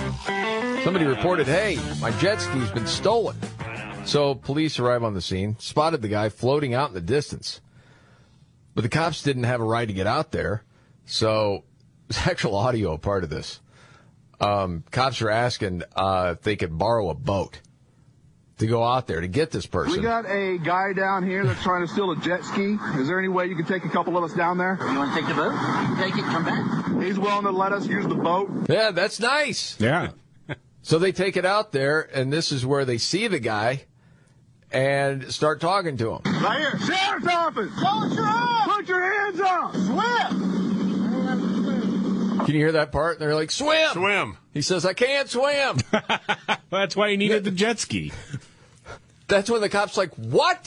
Somebody reported, hey, my jet ski's been stolen. So police arrive on the scene, spotted the guy floating out in the distance. But the cops didn't have a ride to get out there. So there's actual audio part of this. Um, cops are asking uh, if they could borrow a boat. To go out there to get this person. We got a guy down here that's trying to steal a jet ski. Is there any way you can take a couple of us down there? You want to take the boat? Take it, come back. He's willing to let us use the boat. Yeah, that's nice. Yeah. So they take it out there, and this is where they see the guy and start talking to him. Right here. Sheriff's office. Close your eyes. Put your hands up. Swim. Can you hear that part? They're like, swim. Swim. He says, I can't swim. That's why he needed the jet ski. That's when the cop's like, what?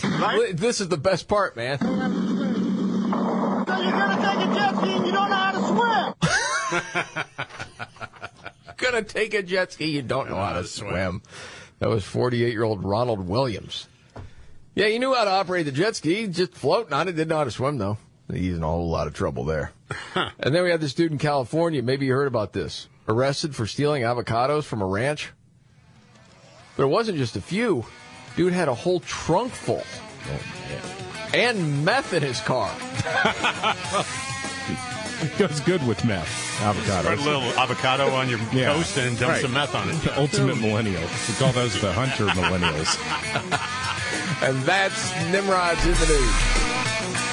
This is the best part, man. So you're gonna take a jet ski and you don't know how to swim. Gonna take a jet ski, you don't know how to swim. That was 48 year old Ronald Williams. Yeah, he knew how to operate the jet ski, just floating on it, didn't know how to swim though. He's in a whole lot of trouble there. and then we had this dude in California, maybe you heard about this, arrested for stealing avocados from a ranch. But it wasn't just a few. Dude had a whole trunk full. And meth in his car. Goes good with meth. Avocado. Spread a little avocado on your toast and dump some meth on it. The ultimate millennial. We call those the hunter millennials. and that's Nimrod's in the news.